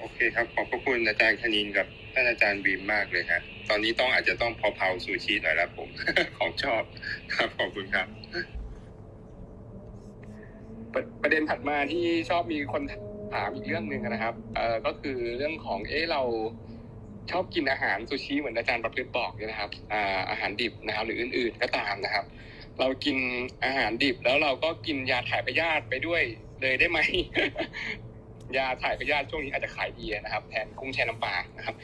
โอเคครับ ขอบพระคุณอาจารย์คณินกับท่านอาจารย์บีมมากเลยครับตอนนี้ต้องอาจจะต้องพอเผาซูชิหน่อยแล้วผม ของชอบครับขอบคุณครับ ประประเด็นถัดมาที่ชอบมีคน ถามอีกเรื่องหนึ่งนะครับเอ่อก็คือเรื่องของเอ๊เราชอบกินอาหารซูชิเหมือนอาจารย์ประพฤติบอกเนี่ยนะครับอ่าอาหารดิบนะครับ หรืออื่น ๆก็ตามนะครับ เรากินอาหารดิบแล้วเราก็กินยาถ่ายพยาธิไปด้วยเลยได้ไหม ยาถ่ายพยาธิช่วงนี้อาจจะขายดีนะครับ แทนกุ้งแช่น้ำปลานะครับ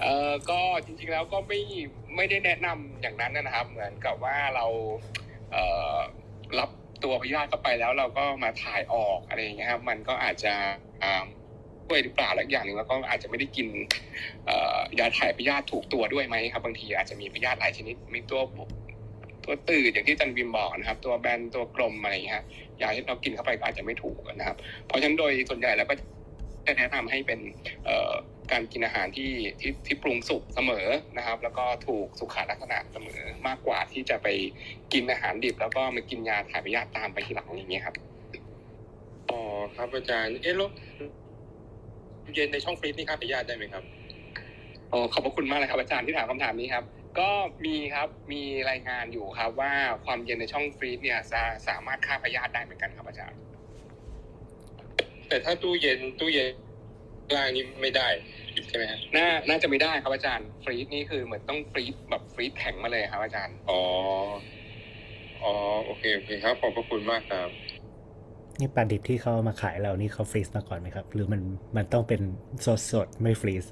เอ่อก็จริงๆแล้วก็ไม่ไม่ได้แนะนำอย่างนั้นนะครับ เหมือนกับว่าเราเอ่อรับ ตัวพยาธิเข้าไปแล้วเราก็มาถ่ายออกอะไรอย่างเงี้ยครับมันก็อาจจะอ่าช่วยหรือเปล่าและอีกอย่างหนึ่งแล้วก็อาจจะไม่ได้กินยาถ่ายพยาธิถูกตัวด้วยไหมครับ บางทีอาจจะมีพยาธิหลายชนิดมีตัวตัวตืดอย่างที่จันวิมบอกนะครับ ตัวแบนตัวกลมอะไรอย่างเงี้ยยาที่เรากินเข้าไปก็อาจจะไม่ถูกนะครับ เพราะฉะนั้นโดยส่วนใหญ่แล้วก็จะแนะนำให้เป็นเการกินอาหารที่ที่ที่ปรุงสุกเสมอนะครับ แล้วก็ถูกสุขลักษณะเสมอมากกว่าที่จะไปกินอาหารดิบ แล้วก็มากินยาถ่ายพยาธิตามไปทีหลังอย่างเงี้ยครับอ๋อครับอาจารย์เอ๊ะแล้วเย็นในช่องฟรีซนี่ฆ่าพยาธิได้ไหมครับโอ้ขอบพระคุณมากเลยครับอาจารย์ที่ถามคำถามนี้ครับก็มีครับมีรายงานอยู่ครับว่าความเย็นในช่องฟรีซเนี่ยจะสามารถฆ่าพยาธิได้เหมือนกันครับอาจารย์ แต่ถ้าตู้เย็นตู้เย็น ล่างนี่ไม่ได้ใช่ไหมฮะน่าน่าจะไม่ได้ครับอาจารย์ฟรีซนี่คือเหมือนต้องฟรีซแบบฟรีซแข็งมาเลยครับอาจารย์อ๋ออ๋อโอเคโอเคครับขอบพระคุณมากครับนี่ปลาดิบที่เขาเอามาขายเรานี่เขาฟรีซมาก่อนไหมครับ หรือมันมันต้องเป็นสดสดๆไม่ฟรีซ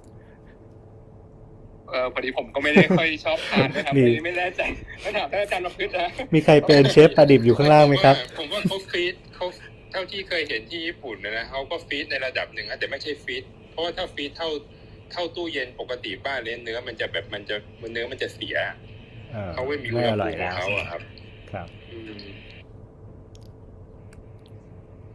เออพอดีผมก็ไม่ได้ค่อยชอบทานนะครับมีไม่ไม่แน่ใจไม่ถามท่านอาจารย์มาพึกษ์นะมีใครเป็นเชฟปลาดิบอยู่ข้างล่างไหมครับ ผมว่าเขาฟรีดเขา เท่าที่เคยเห็นที่ญี่ปุ่นนะนะเขาก็ฟรีดในระดับหนึ่งนะแต่ไม่ใช่ฟรีดเพราะว่าถ้าฟรีดเท่าเท่าตู้เย็นปกติบ้านเลี้ยงเนื้อมันจะแบบมันจะเนื้อมันจะเสียเออเขาไม่มีอุไม่ณหอร่ภูอยมิขแล้องวเขาอะครับ ครับอืม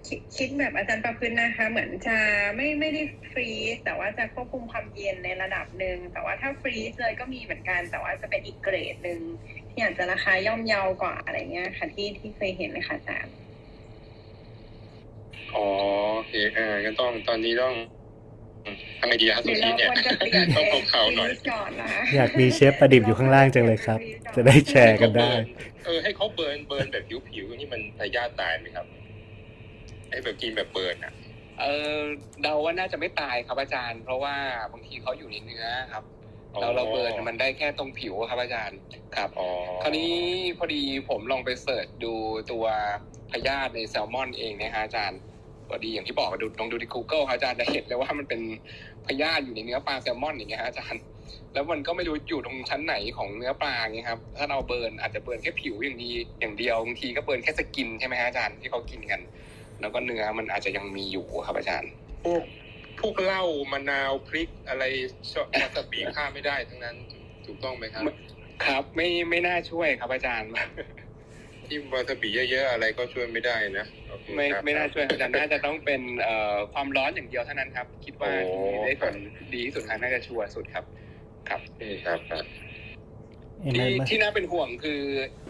คิดคิดแบบอาจารย์ประพฤตินะคะ เหมือนจะไม่ไม่ได้ฟรีซแต่ว่าจะควบคุมความเย็นในระดับหนึ่งแต่ว่าถ้าฟรีซเลยก็มีเหมือนกัน แต่ว่าจะเป็นอีกเกรดหนึ่งที่อาจจะราคาย่อมเยาวกว่าอะไรเงี้ยค่ะที่ที่เคยเห็นเลยค่ะอาจารย์ อ๋อโอเคอ่างั้นต้องตอนนี้ต้องทำไงดีครับหซูรือชิเราเนี่ยควรจะเปลี่ยนต้องเป็นเผาๆหน่อยฟรีซก่อนนะอยากมีเชฟปลาดิบอยู่ข้างล่างจังเลยครับ จะได้แชร์กันได้ เออให้เขาเบิร์นเบิร์นแบบผิวๆนี่มันพยาธิตายไหมครับให้แบบกินแบบเบิร์นอะเออเดาว่าน่าจะไม่ตายครับอาจารย์ เพราะว่าบางทีเขาอยู่ในเนื้อครับเราเรา burn มันได้แค่ตรงผิวครับอาจารย์ครับอ๋อคราวนี้พอดีผมลองไป search ดูตัวพยาธิในแซลมอนเองนะฮะอาจารย์ พอดีอย่างที่บอกดูลองดูใน Google ครับอาจารย์จะเห็นเลยว่ามันเป็นพยาธิอยู่ในเนื้อปลาแซลมอนอย่างเงี้ยฮะอาจารย์ แล้วมันก็ไม่รู้อยู่ตรงชั้นไหนของเนื้อปลาเงี้ยครับ ถ้าเรา burn อาจจะ burn แค่ผิวอย่างดีอย่างเดียวบางทีก็ burn แค่ skin ใช่ไหมฮะอาจารย์ที่เขากินกัน แล้วก็เนื้อมันอาจจะยังมีอยู่ครับอาจารย์พวกพวกเหล้ามะนาวพริกอะไรชอบวาซาบิฆ่าไม่ได้ทั้งนั้นถูกต้องไหมครับ ครับไม่ไม่น่าช่วยครับอาจารย์ ที่วาซาบิเยอะๆอะไรก็ช่วยไม่ได้นะโอเคไม่ครับ ไม่น่าช่วยครับอาจารย์น่าจะต้องเป็นเอ่อความร้อนอย่างเดียวเท่านั้นครับ คิดว่าโอ้ ที่ได้ผลดีที่สุดครับน่าจะชัวร์สุดครับ ครับนี่ครับครับเอ็มที่เอ็มที่น่าเป็นห่วงคือ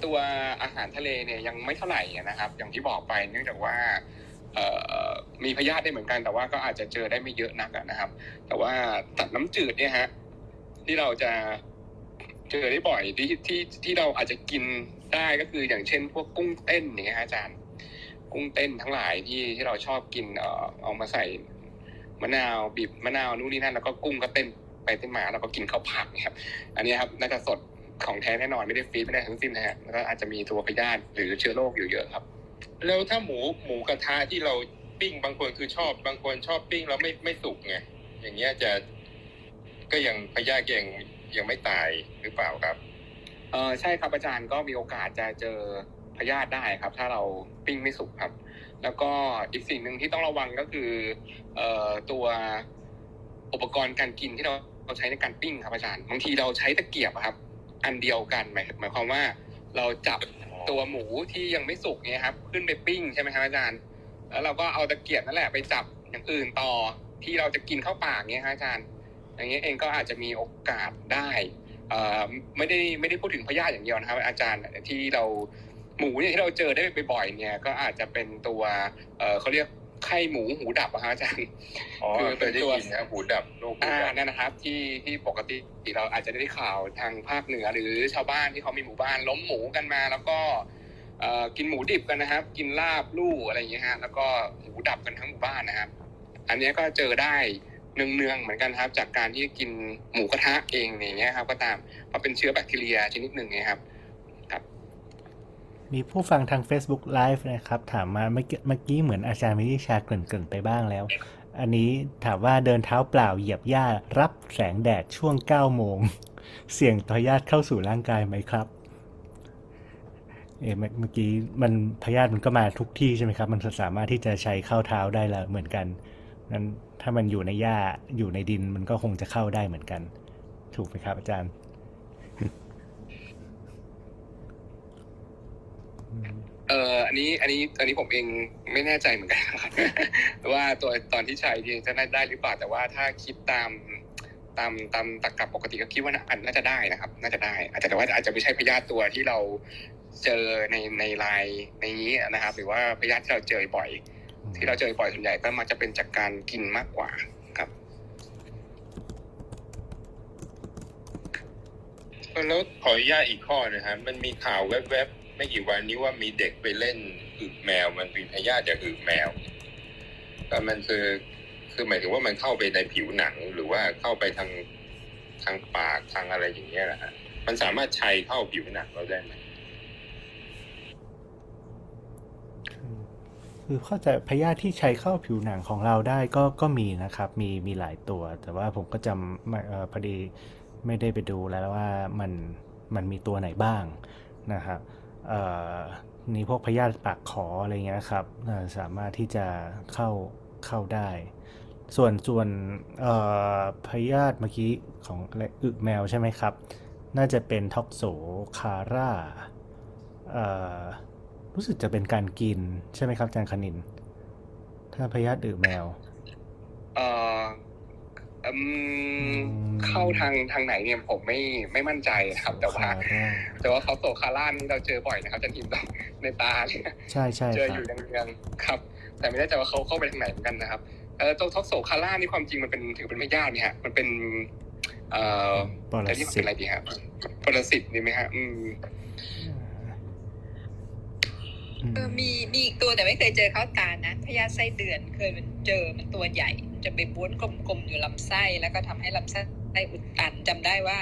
ตัวอาหารทะเลเนี่ยยังไม่เท่าไหร่นะครับ อย่างที่บอกไปเนื่องจากว่าเอ่อมีพยาธิได้เหมือนกันแต่ว่าก็อาจจะเจอได้ไม่เยอะนักอะนะครับ แต่ว่าตัดน้ำจืดเนี่ยฮะที่เราจะเจอได้บ่อยที่ที่ที่เราอาจจะกิน ได้ก็คืออย่างเช่นพวกกุ้งเต้นอย่างเงี้ยฮะอาจารย์ กุ้งเต้นทั้งหลายที่ที่เราชอบกินเอ่อเอามาใส่มะนาวบีบมะนาวนู่นนี่นั่นแล้วก็กุ้งก็เต้นไปเต้นมาแล้วก็กินข้าวผัดเนี่ยครับ อันนี้ครับน่าจะสดของแท้แน่นอนไม่ได้ฟรีไม่ได้ทั้งสิ้นนะฮะแล้วก็อาจจะมีตัวพยาธิหรือเชื้อโรคอยู่เยอะครับ แล้วถ้าหมูหมูกระทะที่เราปิ้งบางคนคือชอบ บางคนชอบปิ้งแล้วไม่ไม่สุกไงอย่างเงี้ยจะก็ยังพยาธิก็ยังยังไม่ตายหรือเปล่าครับ ออใช่ครับอาจารย์ก็มีโอกาสจะเจอพยาธิได้ครับ ถ้าเราปิ้งไม่สุกครับ แล้วก็อีกสิ่งหนึ่งที่ต้องระวังก็คือเอ่อตัวอุปกรณ์การกินที่เราเราใช้ในการปิ้งครับอาจารย์บางทีเราใช้ตะเกียบครับ อันเดียวกันหมายหมายความว่าเราจับตัวหมูที่ยังไม่สุกเนี่ยครับ ขึ้นไปปิ้งใช่ไหมครับอาจารย์ แล้วเราก็เอาตะเกียบนั่นแหละไปจับอย่างอื่นต่อที่เราจะกินเข้าปากเนี่ยครับอาจารย์ อย่างเงี้ยเองก็อาจจะมีโอกาสได้ ไม่ได้ไม่ได้พูดถึงพยาธิอย่างเดียวนะครับ อาจารย์ที่เราหมูเนี่ยที่เราเจอได้บ่อยๆเนี่ยก็อาจจะเป็นตัวเอ่อเขาเรียกไข้หมูหูดับอะครับอาจารย์อ๋อคือเคยได้ยินนะหูดับโรคหูอ่าดับนั่นนะครับ ที่ที่ปกติเราอาจจะได้ข่าวทางภาคเหนือหรือชาวบ้านที่เขามีหมู่บ้านล้มหมูกันมา แล้วก็เอ่อกินหมูดิบกันนะครับ กินลาบลู่อะไรอย่างเงี้ยฮะแล้วก็หมูดับกันทั้งหมู่บ้านนะครับ อันเนี้ยก็เจอได้ เนืองๆเหมือนกันครับ จากการที่กินหมูกระทะเองอย่างเงี้ยครับ ก็ตามเพราะเป็นเชื้อแบคทีเรียชนิดหนึ่งไงครับ มีผู้ฟังทาง Facebook Live นะครับ ถามมาเมื่อกี้เหมือนอาจารย์วินิชาเกริ่นๆไปบ้างแล้ว อันนี้ถามว่าเดินเท้าเปล่าเหยียบหญ้ารับแสงแดดช่วง9โมงเสี่ยงต่อพยาธิเข้าสู่ร่างกายไหมครับเอเมื่อเมื่อกี้มันพยาธิมันก็มาทุกที่ใช่ไหมครับ มันสามารถที่จะใช้เข้าเท้าได้แล้วเหมือนกันนั้น ถ้ามันอยู่ในหญ้าอยู่ในดินมันก็คงจะเข้าได้เหมือนกัน ถูกไหมครับ อาจารย์ เอออันนี้ อันนี้ อันนี้ผมเองไม่แน่ใจเหมือนกันครับว่าตัวตอนที่ใช้จริงจะได้ได้หรือเปล่าแต่ว่าถ้าคิดตามตามตามตรรกะปกติก็คิดว่าน่าน่าจะได้นะครับ น่าจะได้ อาจจะแต่ว่าอาจจะไม่ใช่พยาธิตัวที่เราเจอในในลายในนี้นะครับ หรือว่าพยาธิที่เราเจอบ่อย ที่เราเจอบ่อยส่วนใหญ่ก็มักจะเป็นจากการกินมากกว่าครับแล้วขออนุญาตอีกข้อนะครับมันมีข่าวแวบๆไม่กี่วันนี้ว่ามีเด็กไปเล่นอึแมว มันมีพยาธิจากอึแมวแต่มันคือคือหมายถึงว่ามันเข้าไปในผิวหนังหรือว่าเข้าไปทางทางปากทางอะไรอย่างเงี้ยนะฮะมันสามารถชัยเข้าผิวหนังเราได้ไหม คือเข้าใจพยาธิที่ใช้เข้าผิวหนังของเราได้ก็ก็มีนะครับ มีมีหลายตัว แต่ว่าผมก็จำออพอดีไม่ได้ไปดูแล้วว่ามันมันมีตัวไหนบ้างนะครับนี่พวกพยาธิปากขออะไรเงี้ยครับสามารถที่จะเข้าเข้าได้ ส่วนส่วนพยาธิเมื่อกี้ของอะไรอึแมวใช่ไหมครับ น่าจะเป็นท็อกโซคาร่า รู้สึกจะเป็นการกินใช่ไหมครับอาจารย์คณิน ถ้าพยาธิอึแมวเอ่ออืมเข้าทางทางไหนเนี่ยผมไม่ไม่มั่นใจนะครับ แต่ว่าคาร่าแต่ว่าเขาโซคาร่านี่เราเจอบ่อยนะครับอาจันทิมในตาเนี่ยใช่ใช่เจอคอรับยู่เรืองๆครับ แต่ไม่แน่ใจว่าเขาเข้าไปทางไหนเหมือนกันนะครับเออตัวท็อกโซคาร่านี่ความจริงมันเป็นถือเป็นไม่ยากไหมฮะมันเป็นเอ่อปรจะเรียกสิเป็ตนอะไรดีครับปรสิตดีไหมฮะอืมอืม เออมีมีอีกตัวแต่ไม่เคยเจอเข้าตานะพยาไส้เดือนเคยมันเจอมันตัวใหญ่มันจะไปบ้วนกลมๆอยู่ลำไส้แล้วก็ทำให้ลำไส้อุดตันจำได้ว่า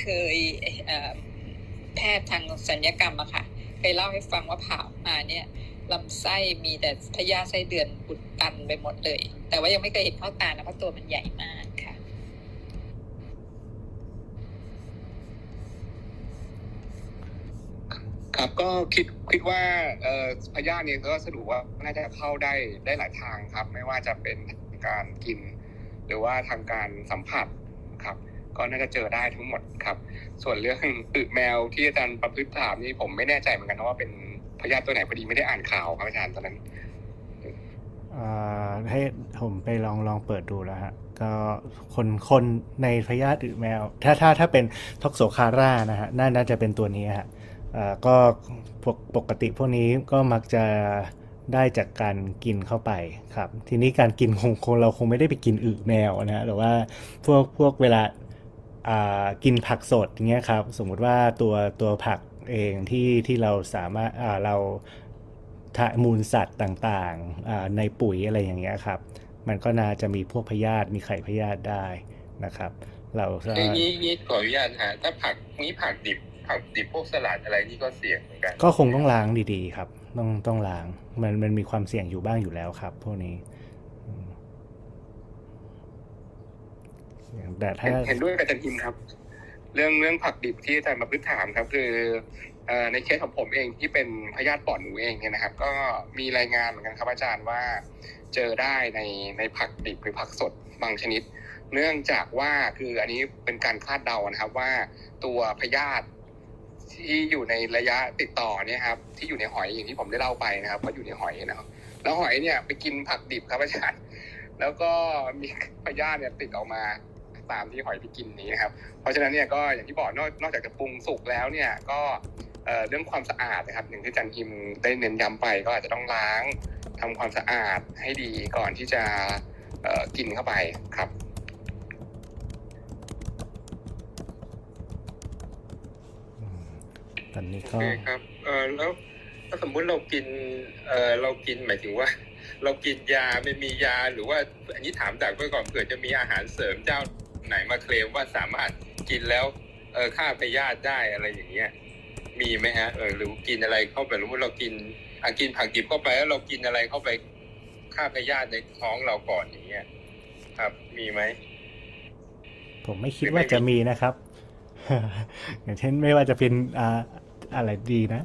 เคยเแพทย์ทางสัญญกรรมอะค่ะ เคยเล่าให้ฟังว่าผ่ามาเนี่ยลำไส้มีแต่พยาไส้เดือนอุดตันไปหมดเลย แต่ว่ายังไม่เคยเห็นเข้าตานะเพราะตัวมันใหญ่มากค่ะ ครับก็คิดคิดว่าเอ่อพยาธิเนี่ยก็สรุปว่าน่าจะเข้าได้ได้หลายทางครับ ไม่ว่าจะเป็นการกิน หรือว่าทางการสัมผัสครับ ก็น่าจะเจอได้ทั้งหมดครับ ส่วนเรื่องอึแมวที่อาจารย์ประพฤติถามนี่ผมไม่แน่ใจเหมือนกันนะว่าเป็นพยาธิตัวไหนพอดีไม่ได้อ่านข่าวครับอาจารย์ตอนนั้นให้ผมไปลองลองเปิดดูแล้วฮะก็คนคนในพยาธิอึแมว ถ้าถ้าถ้าเป็นท็อกโซคาร่านะฮะน่าจะเป็นตัวนี้ฮะ ก็ปกปกติพวกนี้ก็มักจะได้จากการกินเข้าไปครับ ทีนี้การกินคงคงเราคงไม่ได้ไปกินอึแมวนะฮะหรือว่าพวกพวกเวลากินผักสดอย่างเงี้ยครับ สมมุติว่าตัวตัวผักเองที่ที่เราสามารถอ่าเราทะมูลสัตว์ต่างๆในปุ๋ยอะไรอย่างเงี้ยครับ มันก็น่าจะมีพวกพยาธิมีไข่พยาธิได้นะครับ เราก็อย่างนี้นี้ขออนุญาตฮะถ้าผักนี้ผักดิบ ผักดิบพวกสลัดอะไรนี่ก็เสี่ยงเหมือนกัน ก็คงต้องล้างดีๆ ครับ ต้องต้องล้าง มันมันมีความเสี่ยงอยู่บ้างอยู่แล้วครับ พวกนี้อืมแต่ถ้าเห็นเห็นด้วยกับอาจารย์ทิมครับ เรื่องเรื่องผักดิบที่อาจารย์มาพื้นถามครับ คือเอ่อในเคสของผมเองที่เป็นพยาธิปอดหนูเองเนี่ยนะครับ ก็มีรายงานเหมือนกันครับอาจารย์ว่าเจอได้ในในผักดิบหรือผักสดบางชนิด เนื่องจากว่าคืออันนี้เป็นการคาดเดานะครับว่าตัวพยาธิ ที่อยู่ในระยะติดต่อเนี่ยครับที่อยู่ในหอยอย่างที่ผมได้เล่าไปนะครับว่าอยู่ในหอยนะครับ แล้วหอยเนี่ยไปกินผักดิบครับอาจารย์แล้วก็มีพยาธิเนี่ยติดออกมาตามที่หอยไปกินนี้นะครับ เพราะฉะนั้นเนี่ยก็อย่างที่บอกนอกนอกจากจะปรุงสุกแล้วเนี่ยก็เรื่องความสะอาดนะครับอย่างที่อาจันทิมได้เน้นย้ำไปก็อาจจะต้องล้างทำความสะอาดให้ดีก่อนที่จะกินเข้าไปครับ ตอนนี้โอก็เคครับเออแล้วถ้าสมมุติเรากินเออเรากินหมายถึงว่า เรากินยาไม่มียาหรือว่าอันนี้ถามจากไว้ก่อนเผื่อจะมีอาหารเสริมเจ้าไหนมาเคลมว่าสามารถกินแล้วเออฆ่าพยาธิได้อะไรอย่างเงี้ยมีไหมฮะเออหรือกินอะไรเข้าไปหรือว่าเรากินอะกินผักดิบเข้าไปแล้วเรากินอะไรเข้าไปฆ่าพยาธิในท้องเราก่อนอย่างเงี้ยครับมีไหมผมไม่คิดว่าจะมีนะครับ อย่างเช่นไม่ว่าจะเป็น อ่าอะไรดีนะ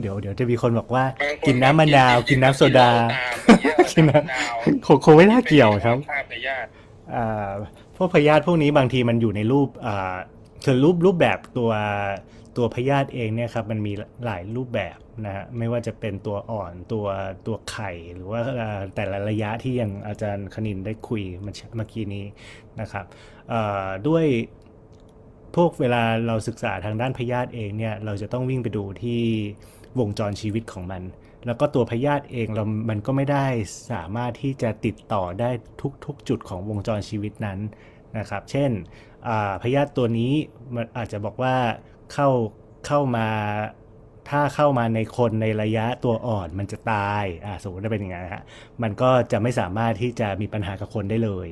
เดี๋ยวเดี๋ยวจะมีคนบอกว่าบางคกินน้ำมะนาว กินน้ำโซดากิกินนน้น้ำมะนาวำคงคงไม่น่าเกี่ยวครับฆ่าพยาธิอ่าพวกพยาธิพวกนี้บางทีมันอยู่ในรูปอ่าคือรูปรูปแบบตัวตัวพยาธิเองเนี่ยครับมันมีหลายรูปแบบนะฮะไม่ว่าจะเป็นตัวอ่อนตัวตัวไข่ หรือว่าอ่าแต่ละระยะที่อย่างอาจารย์คณินได้คุยเมื่อเมื่อกี้นี้นะครับอ่าด้วย พวกเวลาเราศึกษาทางด้านพยาธิเองเนี่ยเราจะต้องวิ่งไปดูที่วงจรชีวิตของมัน แล้วก็ตัวพยาธิเองเรามันก็ไม่ได้สามารถที่จะติดต่อได้ทุกๆ จุดของวงจรชีวิตนั้นนะครับ เช่นพยาธิตัวนี้มันอาจจะบอกว่าเข้าเข้ามา ถ้าเข้ามาในคนในระยะตัวอ่อนมันจะตายอ่าสมมติว่าเป็นอย่างนั้นฮะมันก็จะไม่สามารถที่จะมีปัญหากับคนได้เลย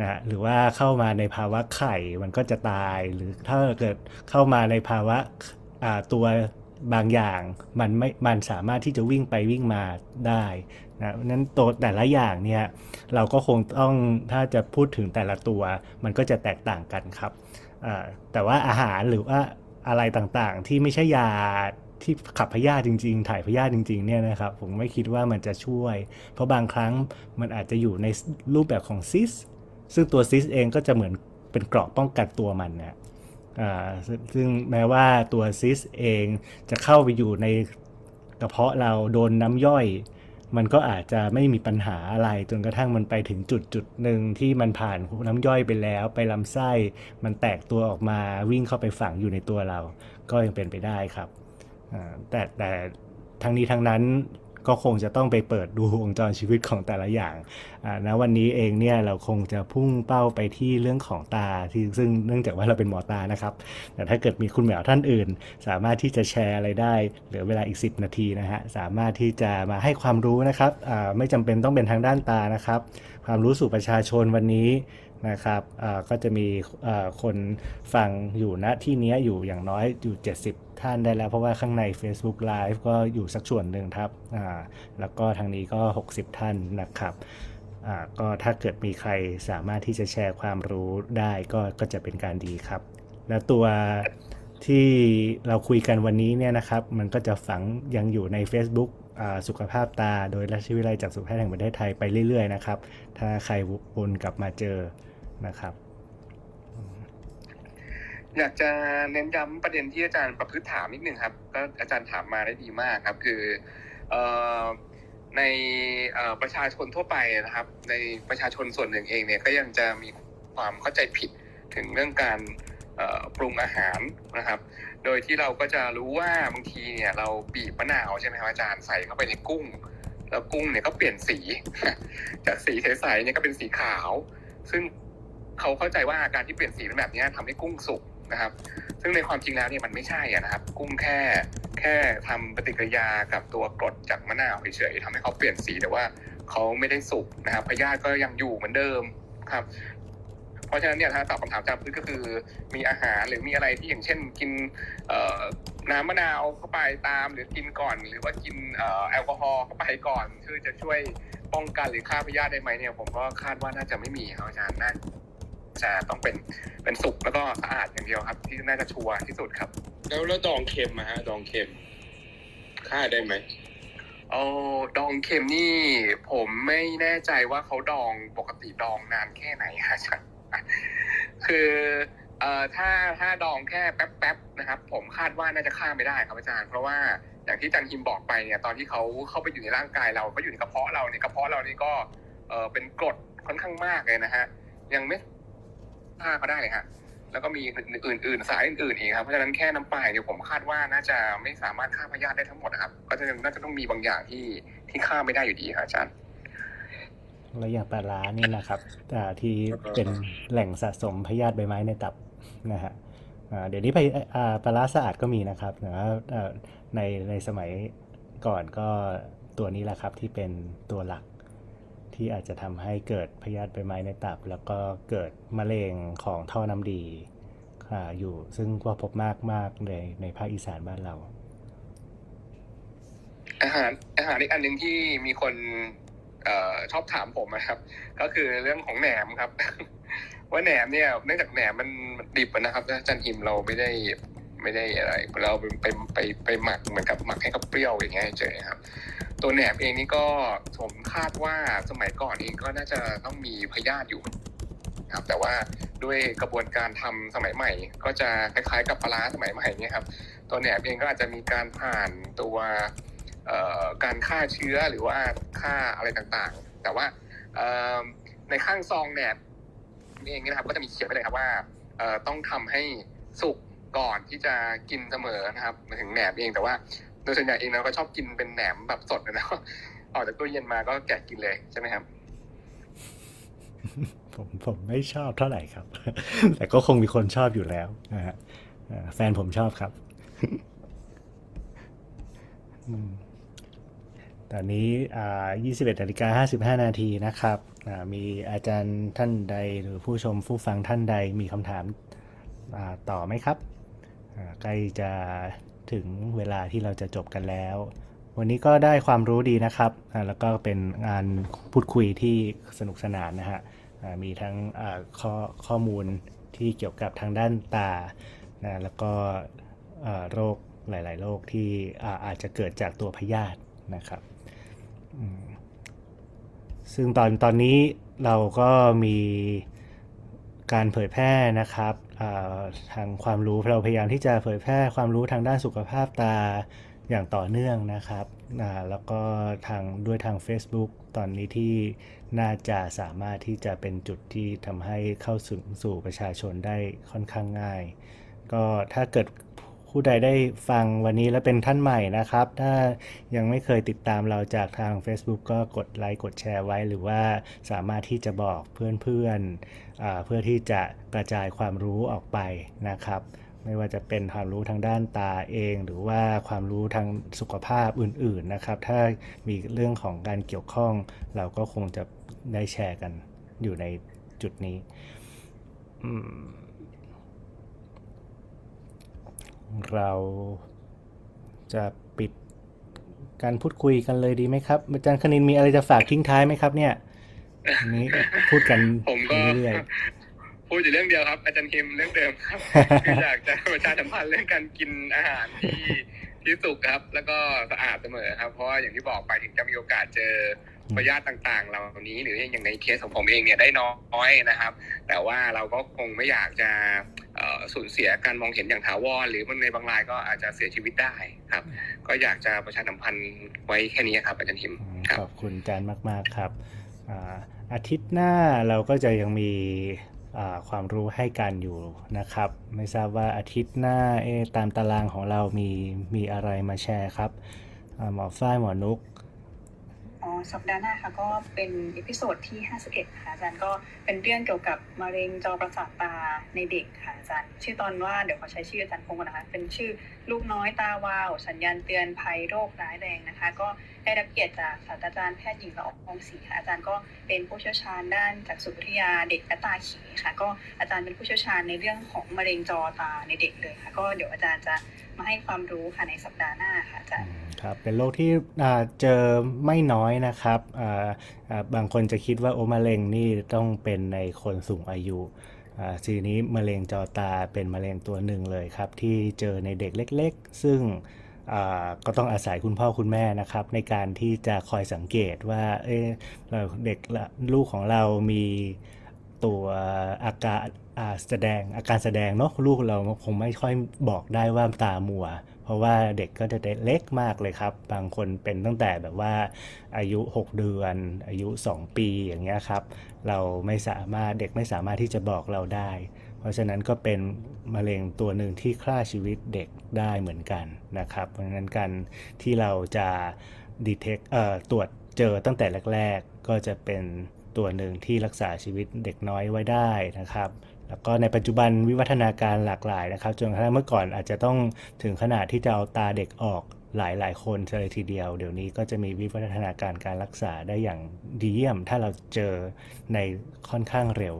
นะฮะหรือว่าเข้ามาในภาวะไข่มันก็จะตายหรือถ้าเกิดเข้ามาในภาวะอ่าตัวบางอย่างมันไม่ มันสามารถที่จะวิ่งไปวิ่งมาได้นะเพราะนั้นตัวแต่ละอย่างเนี่ยเราก็คงต้องถ้าจะพูดถึงแต่ละตัว มันก็จะแตกต่างกันครับแต่ว่าอาหารหรือว่าอะไรต่างๆ ที่ไม่ใช่ยา ที่ขับพยาธิจริง ๆ ถ่ายพยาธิจริงๆเนี่ยนะครับผมไม่คิดว่ามันจะช่วย เพราะบางครั้งมันอาจจะอยู่ในรูปแบบของซิสซึ่งตัวซิสเองก็จะเหมือนเป็นเกราะป้องกันตัวมันนะอ่าซึ่งแม้ว่าตัวซิสเองจะเข้าไปอยู่ในกระเพาะเราโดนน้ำย่อย มันก็อาจจะไม่มีปัญหาอะไรจนกระทั่งมันไปถึงจุดจุดหนึ่งที่มันผ่านน้ำย่อยไปแล้ว ไปลำไส้ มันแตกตัวออกมาวิ่งเข้าไปฝังอยู่ในตัวเรา ก็ยังเป็นไปได้ครับ แต่แต่ทั้งนี้ทั้งนั้นก็คงจะต้องไปเปิดดูวงจรชีวิตของแต่ละอย่างอ่าณวันนี้เองเนี่ยเราคงจะพุ่งเป้าไปที่เรื่องของตาที่ซึ่งเนื่องจากว่าเราเป็นหมอตานะครับ แต่ถ้าเกิดมีคุณหมอท่านอื่น สามารถที่จะแชร์อะไรได้เหลือเวลาอีก 10 นาทีนะฮะสามารถที่จะมาให้ความรู้นะครับไม่จำเป็นต้องเป็นทางด้านตานะครับ ความรู้สู่ประชาชนวันนี้นะครับก็จะมีคนฟังอยู่ณที่นี้อยู่อย่างน้อยอยู่ 70 ท่านได้แล้ว เพราะว่าข้างใน Facebook Live ก็อยู่สักส่วนหนึ่งครับแล้วก็ทางนี้ก็ 60 ท่านนะครับก็ถ้าเกิดมีใครสามารถที่จะแชร์ความรู้ได้ก็ก็จะเป็นการดีครับ แล้วตัวที่เราคุยกันวันนี้เนี่ยนะครับ มันก็จะฝังยังอยู่ใน Facebook สุขภาพตา โดยราชวิทยาลัยจากสุขแพทย์แห่งประเทศไทยไปเรื่อยๆนะครับ ถ้าใครวนกลับมาเจอนะครับอยากจะเน้นย้ำประเด็นที่อาจารย์ประพฤติถามนิดนึงครับก็อาจารย์ถามมาได้ดีมากครับ คืออในอประชาชนทั่วไปนะครับ ในประชาชนส่วนหนึ่งเองเนี่ยก็ยังจะมีความเข้าใจผิดถึงเรื่องการปรุงอาหารนะครับ โดยที่เราก็จะรู้ว่าบางทีเนี่ยเราบีบมะนาวใช่ไหมครับอาจารย์ใส่เข้าไปในกุ้ง แล้วกุ้งเนี่ยก็เปลี่ยนสี จากสีใสๆเนี่ยก็เป็นสีขาว ซึ่งเขาเข้าใจว่าการที่เปลี่ยนสีเป็นแบบนี้ยทำให้กุ้งสุกนะครับ ซึ่งในความจริงแล้วเนี่ยมันไม่ใช่ะนะครับ กุ้งแค่แค่ทำปฏิกิริยากับตัวกรดจากมะนาวเฉยๆทำให้เขาเปลี่ยนสีแต่ว่าเขาไม่ได้สุกนะครับพยาธิก็ยังอยู่เหมือนเดิมครับ เพเพราะฉะนั้นเนี่ยถ้าตอบคำถามอาจารย์พืชก็คือมีอาหารหรือมีอะไรที่อย่างเช่นกินเอ่อน้ำมะนาวเข้าไปตามหรือกินก่อน หรือว่ากินเอ่อแอลกอฮอล์เข้าไปก่อนเพื่อจะช่วยป้องกันหรือฆ่าพยาธิได้ไหมเนี่ยผมก็คาดว่าน่าจะไม่มีครับอาจารย์น่าจะต้องเป็นเป็นสุกแล้วก็สะอาดอย่างเดียวครับ ที่น่าจะชัวร์ที่สุดครับ แล้วแล้วดองเค็มอะฮะดองเค็มฆ่าได้ไหมโอ้ดองเค็มนี่ ผมไม่แน่ใจว่าเขาดองปกติดองนานแค่ไหนฮะอาจารย์ คือเอ่อถ้าถ้าดองแค่แป๊บๆนะครับ ผมคาดว่าน่าจะฆ่าไม่ได้ครับอาจารย์ เพราะว่าอย่างที่อาจารย์ฮิมบอกไปเนี่ยตอนที่เขาเข้าไปอยู่ในร่างกายเราก็อยู่ในกระเพาะเราเนี่ยกระเพาะเรานี่ก็เออเป็นกรดค่อนข้างมากเลยนะฮะยังไม่ฆ่าเขาได้เลยฮะแล้วก็มีอื่น ๆ สายอื่นๆอีกครับเพราะฉะนั้นแค่น้ำปลายเนี่ยผมคาดว่าน่าจะไม่สามารถฆ่าพยาธิได้ทั้งหมดนะครับ ก็จะน่าจะต้องมีบางอย่างที่ที่ฆ่าไม่ได้อยู่ดีครับอาจารย์ แล้วอย่างปลาร้านี่นะครับอ่ที่เป็นแหล่งสะสมพยาธิใบไม้ในตับนะฮะเดี๋ยวนี้ไปปลาร้าสะอาดก็มีนะครับแต่ว่าในในสมัยก่อนก็ตัวนี้แหละครับที่เป็นตัวหลักที่อาจจะทำให้เกิดพยาธิใบไม้ในตับ แล้วก็เกิดมะเร็งของท่อน้ำดีอยู่ซึ่งก็พบมากมากในในภาคอีสานบ้านเรา อาหารอาหารอีกอันหนึ่งที่มีคน ชอบถามผมนะครับ ก็คือเรื่องของแหนมครับ ว่าแหนมเนี่ยเนื่องจากแหนมมันดิบนะครับอาจารย์หิมเราไม่ได้ไม่ได้อะไร เราไปไปไปไปหมักเหมือนกับหมักให้กับเปรี้ยวอย่างเงี้ยเฉยครับ ตัวแหนมเองนี่ก็ผมคาดว่าสมัยก่อนเองก็น่าจะต้องมีพยาธิอยู่นะครับแต่ว่าด้วยกระบวนการทำสมัยใหม่ ก็จะคล้ายๆกับปลาร้าสมัยใหม่เนี่ยครับ ตัวแหนมเองก็อาจจะมีการผ่านตัว การฆ่าเชื้อหรือว่าฆ่าอะไรต่างๆ แต่ว่าในข้างซองแหนมเองเนยนะครับก็จะมีเขียนไว้เลยครับว่าต้องทำให้สุกก่อนที่จะกินเสมอนะครับมาถึงแหนมเองแต่ว่าโดยส่วนใหญ่เองเราก็ชอบกินเป็นแหนมแบบสดนะออกจากตู้เย็นมาก็แกะกินเลยใช่ไหมครับผมผมไม่ชอบเท่าไหร่ครับ แต่ก็คงมีคนชอบอยู่แล้วนะฮะแฟนผมชอบครับ อืม ตอนนี้อ่า21นาฬิกา55 นาทีนะครับ มีอาจารย์ท่านใดหรือผู้ชมผู้ฟังท่านใดมีคำถามาต่อไหมครับ ใกล้จะถึงเวลาที่เราจะจบกันแล้ว วันนี้ก็ได้ความรู้ดีนะครับ แล้วก็เป็นงานพูดคุยที่สนุกสนานนะฮะ มีทั้งข้อข้อมูลที่เกี่ยวกับทางด้านตานะแล้วก็โรคหลาย ๆ โรคที่อาจจะเกิดจากตัวพยาธินะครับ ซึ่งตอนตอนนี้เราก็มีการเผยแพร่นะครับทางความรู้เราพยายามที่จะเผยแพร่ความรู้ทางด้านสุขภาพตาอย่างต่อเนื่องนะครับ แล้วก็ทางด้วยทาง Facebook ตอนนี้ที่น่าจะสามารถที่จะเป็นจุดที่ทำให้เข้าสู่สู่ประชาชนได้ค่อนข้างง่าย ก็ถ้าเกิด ผู้ใดได้ฟังวันนี้แล้วเป็นท่านใหม่นะครับ ถ้ายังไม่เคยติดตามเราจากทาง Facebook ก็กดไลค์กดแชร์ไว้ หรือว่าสามารถที่จะบอกเพื่อนๆอ่าเพื่อที่จะกระจายความรู้ออกไปนะครับ ไม่ว่าจะเป็นความรู้ทางด้านตาเอง หรือว่าความรู้ทางสุขภาพอื่นๆนะครับ ถ้ามีเรื่องของการเกี่ยวข้อง เราก็คงจะได้แชร์กันอยู่ในจุดนี้ อืม เราจะปิดการพูดคุยกันเลยดีไหมครับ อาจารย์คณินมีอะไรจะฝากทิ้งท้ายไหมครับ เนี่ยอันนี้พูดกันผมก็เรื่อยพูดอยู่เรื่องเดียวครับ อาจารย์คิมเรื่องเดิมครับคืออยากจะประชาสัมพันธ์เรื่องการกินอาหารที่ที่สุกครับ แล้วก็สะอาดเสมอครับ เพราะว่าอย่างที่บอกไปถึงจะมีโอกาสเจอ พยาธิต่างๆ เหล่านี้หรืออย่างในเคสของผมเองเนี่ยได้น้อยนะครับ แต่ว่าเราก็คงไม่อยากจะเอ่อสูญเสียการมองเห็นอย่างถาวรหรือมันในบางรายก็อาจจะเสียชีวิตได้ครับ ก็อยากจะประชาสัมพันธ์ไว้แค่นี้ครับอาจารย์ทิมอืมครับขอบคุณอาจารย์มากๆครับอ่าอาทิตย์หน้าเราก็จะยังมีอ่าความรู้ให้กันอยู่นะครับ ไม่ทราบว่าอาทิตย์หน้าเอ๊ะตามตารางของเรามีมีอะไรมาแชร์ครับอาหมอฝ้ายหมอนุกอ๋อ สัปดาห์หน้าค่ะก็เป็น episode ที่ 51 ค่ะอาจารย์ก็เป็นเรื่องเกี่ยวกับมะเร็งจอประสาทตาในเด็กค่ะอาจารย์ ชื่อตอนว่าเดี๋ยวขอใช้ชื่ออาจารย์พงศ์นะคะ เป็นชื่อลูกน้อยตาวาว สัญญาณเตือนภัยโรคร้ายแรงนะคะ ก็ได้รับเกียรติจากศาสตราจารย์แพทย์หญิงละอองศรีค่ะอาจารย์ก็เป็นผู้เชี่ยวชาญด้านจักษุวิทยาเด็กและตาเขค่ะ ก็อาจารย์เป็นผู้เชี่ยวชาญในเรื่องของมะเร็งจอตาในเด็กเลยค่ะ ก็เดี๋ยวอาจารย์จะ มาให้ความรู้ค่ะในสัปดาห์หน้าค่ะอาจารย์ครับเป็นโรคที่เจอไม่น้อยนะครับ บางคนจะคิดว่าโอมะเร็งนี่ต้องเป็นในคนสูงอายุอ่าทีนี้มะเร็งจอตาเป็นมะเร็งตัวหนึ่งเลยครับ ที่เจอในเด็กเล็ก ๆ ซึ่งก็ต้องอาศัยคุณพ่อคุณแม่นะครับ ในการที่จะคอยสังเกตว่าเเด็กลูกของเรามีตัวอาการ แสดงอาการแสดงเนาะลูกเราคงไม่ค่อยบอกได้ว่าตามัว เพราะว่าเด็กก็จะเล็กมากเลยครับ บางคนเป็นตั้งแต่แบบว่าอายุ 6 เดือน อายุ 2 ปีอย่างเงี้ยครับ เราไม่สามารถเด็กไม่สามารถที่จะบอกเราได้ เพราะฉะนั้นก็เป็นมะเร็งตัวหนึ่งที่ฆ่าชีวิตเด็กได้เหมือนกันนะครับ เพราะฉะนั้นการที่เราจะดีเทคเอ่อตรวจเจอตั้งแต่แรก ๆ ก็จะเป็นตัวหนึ่งที่รักษาชีวิตเด็กน้อยไว้ได้นะครับ แล้วก็ในปัจจุบันวิวัฒนาการหลากหลายนะครับ จนกระทั่งเมื่อก่อนอาจจะต้องถึงขนาดที่จะเอาตาเด็กออกหลายหลายคนเลยทีเดียว เดี๋ยวนี้ก็จะมีวิวัฒนาการการรักษาได้อย่างดีเยี่ยม ถ้าเราเจอในค่อนข้างเร็ว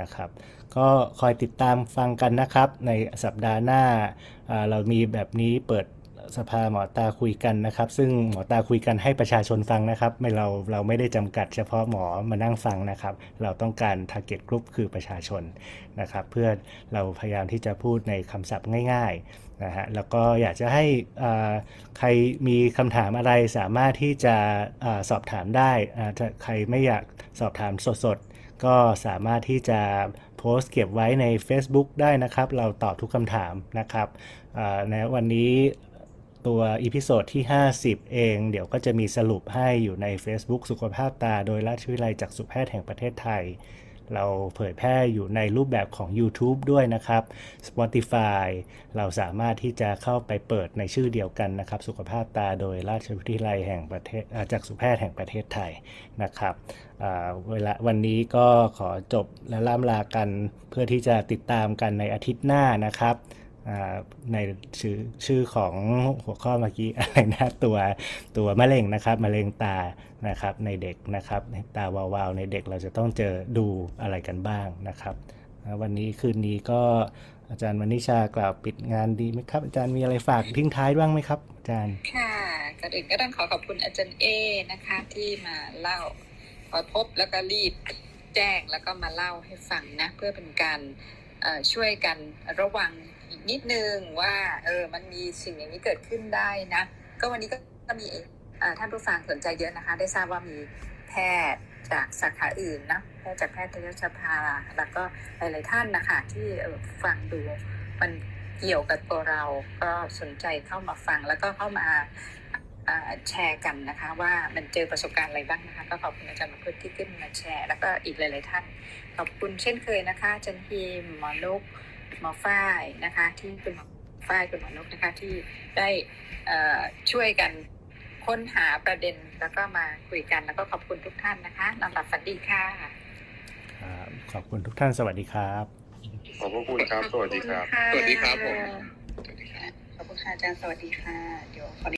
นะครับ ก็คอยติดตามฟังกันนะครับ ในสัปดาห์หน้าเรามีแบบนี้เปิด สภาหมอตาคุยกันนะครับ ซึ่งหมอตาคุยกันให้ประชาชนฟังนะครับ ไม่เราเราไม่ได้จำกัดเฉพาะหมอมานั่งฟังนะครับ เราต้องการ target group คือประชาชนนะครับ เพื่อเราพยายามที่จะพูดในคำศัพท์ง่ายๆนะฮะแล้วก็อยากจะให้ใครมีคำถามอะไรสามารถที่จะอาสอบถามได้ถ้าใครไม่อยากสอบถามสดๆ ก็สามารถที่จะโพสต์เก็บไว้ใน Facebook ได้นะครับ เราตอบทุกคำถามนะครับในวันนี้ ตัว episode ที่ 50 เอง เดี๋ยวก็จะมีสรุปให้อยู่ใน Facebook สุขภาพตา โดยราชวิทยาลัยจักษุแพทย์แห่งประเทศไทย เราเผยแพร่อยู่ในรูปแบบของ YouTube ด้วยนะครับ Spotify เราสามารถที่จะเข้าไปเปิดในชื่อเดียวกันนะครับ สุขภาพตาโดยราชวิทยาลัยแห่งประเทศอ่าจักษุแพทย์แห่งประเทศไทยนะครับเวลาวันนี้ก็ขอจบและล่ำลากันเพื่อที่จะติดตามกันในอาทิตย์หน้านะครับ ในชื่อชื่อของหัวข้อเมื่อกี้อะไรนะตัวตัวมะเร็งนะครับมะเร็งตานะครับในเด็กนะครับตาวาวๆในเด็กเราจะต้องเจอดูอะไรกันบ้างนะครับ วันนี้คืนนี้ก็อาจารย์วนิชากล่าวปิดงานดีไหมครับ อาจารย์มีอะไรฝากทิ้งท้ายบ้างไหมครับ อาจารย์ค่ะก่อนอื่นก็ต้องขอขอบคุณอาจารย์เอนะคะที่มาเล่าพอพบแล้วก็รีบแจ้งแล้วก็มาเล่าให้ฟังนะเพื่อเป็นการช่วยกันระวัง นิดนึงว่าเออมันมีสิ่งอย่างนี้เกิดขึ้นได้นะ ก็วันนี้ก็มีท่านผู้ฟังสนใจเยอะนะคะ ได้ทราบว่ามีแพทย์จากสาขาอื่นนะแพทย์จากแพทยสภา แล้วก็หลาย ๆ ท่านนะคะ ที่ฟังดูมันเกี่ยวกับตัวเราก็สนใจเข้ามาฟังแล้วก็เข้ามาแชร์กันนะคะว่ามันเจอประสบการณ์อะไรบ้างนะคะ ก็ขอบคุณอาจารย์มาพุทธที่ขึ้นมาแชร์ แล้วก็อีกหลาย ๆ ท่าน ขอบคุณเช่นเคยนะคะอาจันทีมหมอนุก หมอฝ้ายนะคะ ที่คุณหมอฝ้ายคุณหมอนุกนะคะที่ได้เอ่อช่วยกันค้นหาประเด็นแล้วก็มาคุยกันแล้วก็ขอบคุณทุกท่านนะคะนอนหลับฝันดีค่ะครับขอบคุณทุกท่านสวัสดีครับ ขอบพระคุณครับ สวัสดีครับ สวัสดีครับผมขอบคุณค่ะอาจารย์สวัสดีค่ะเดี๋ยวขอ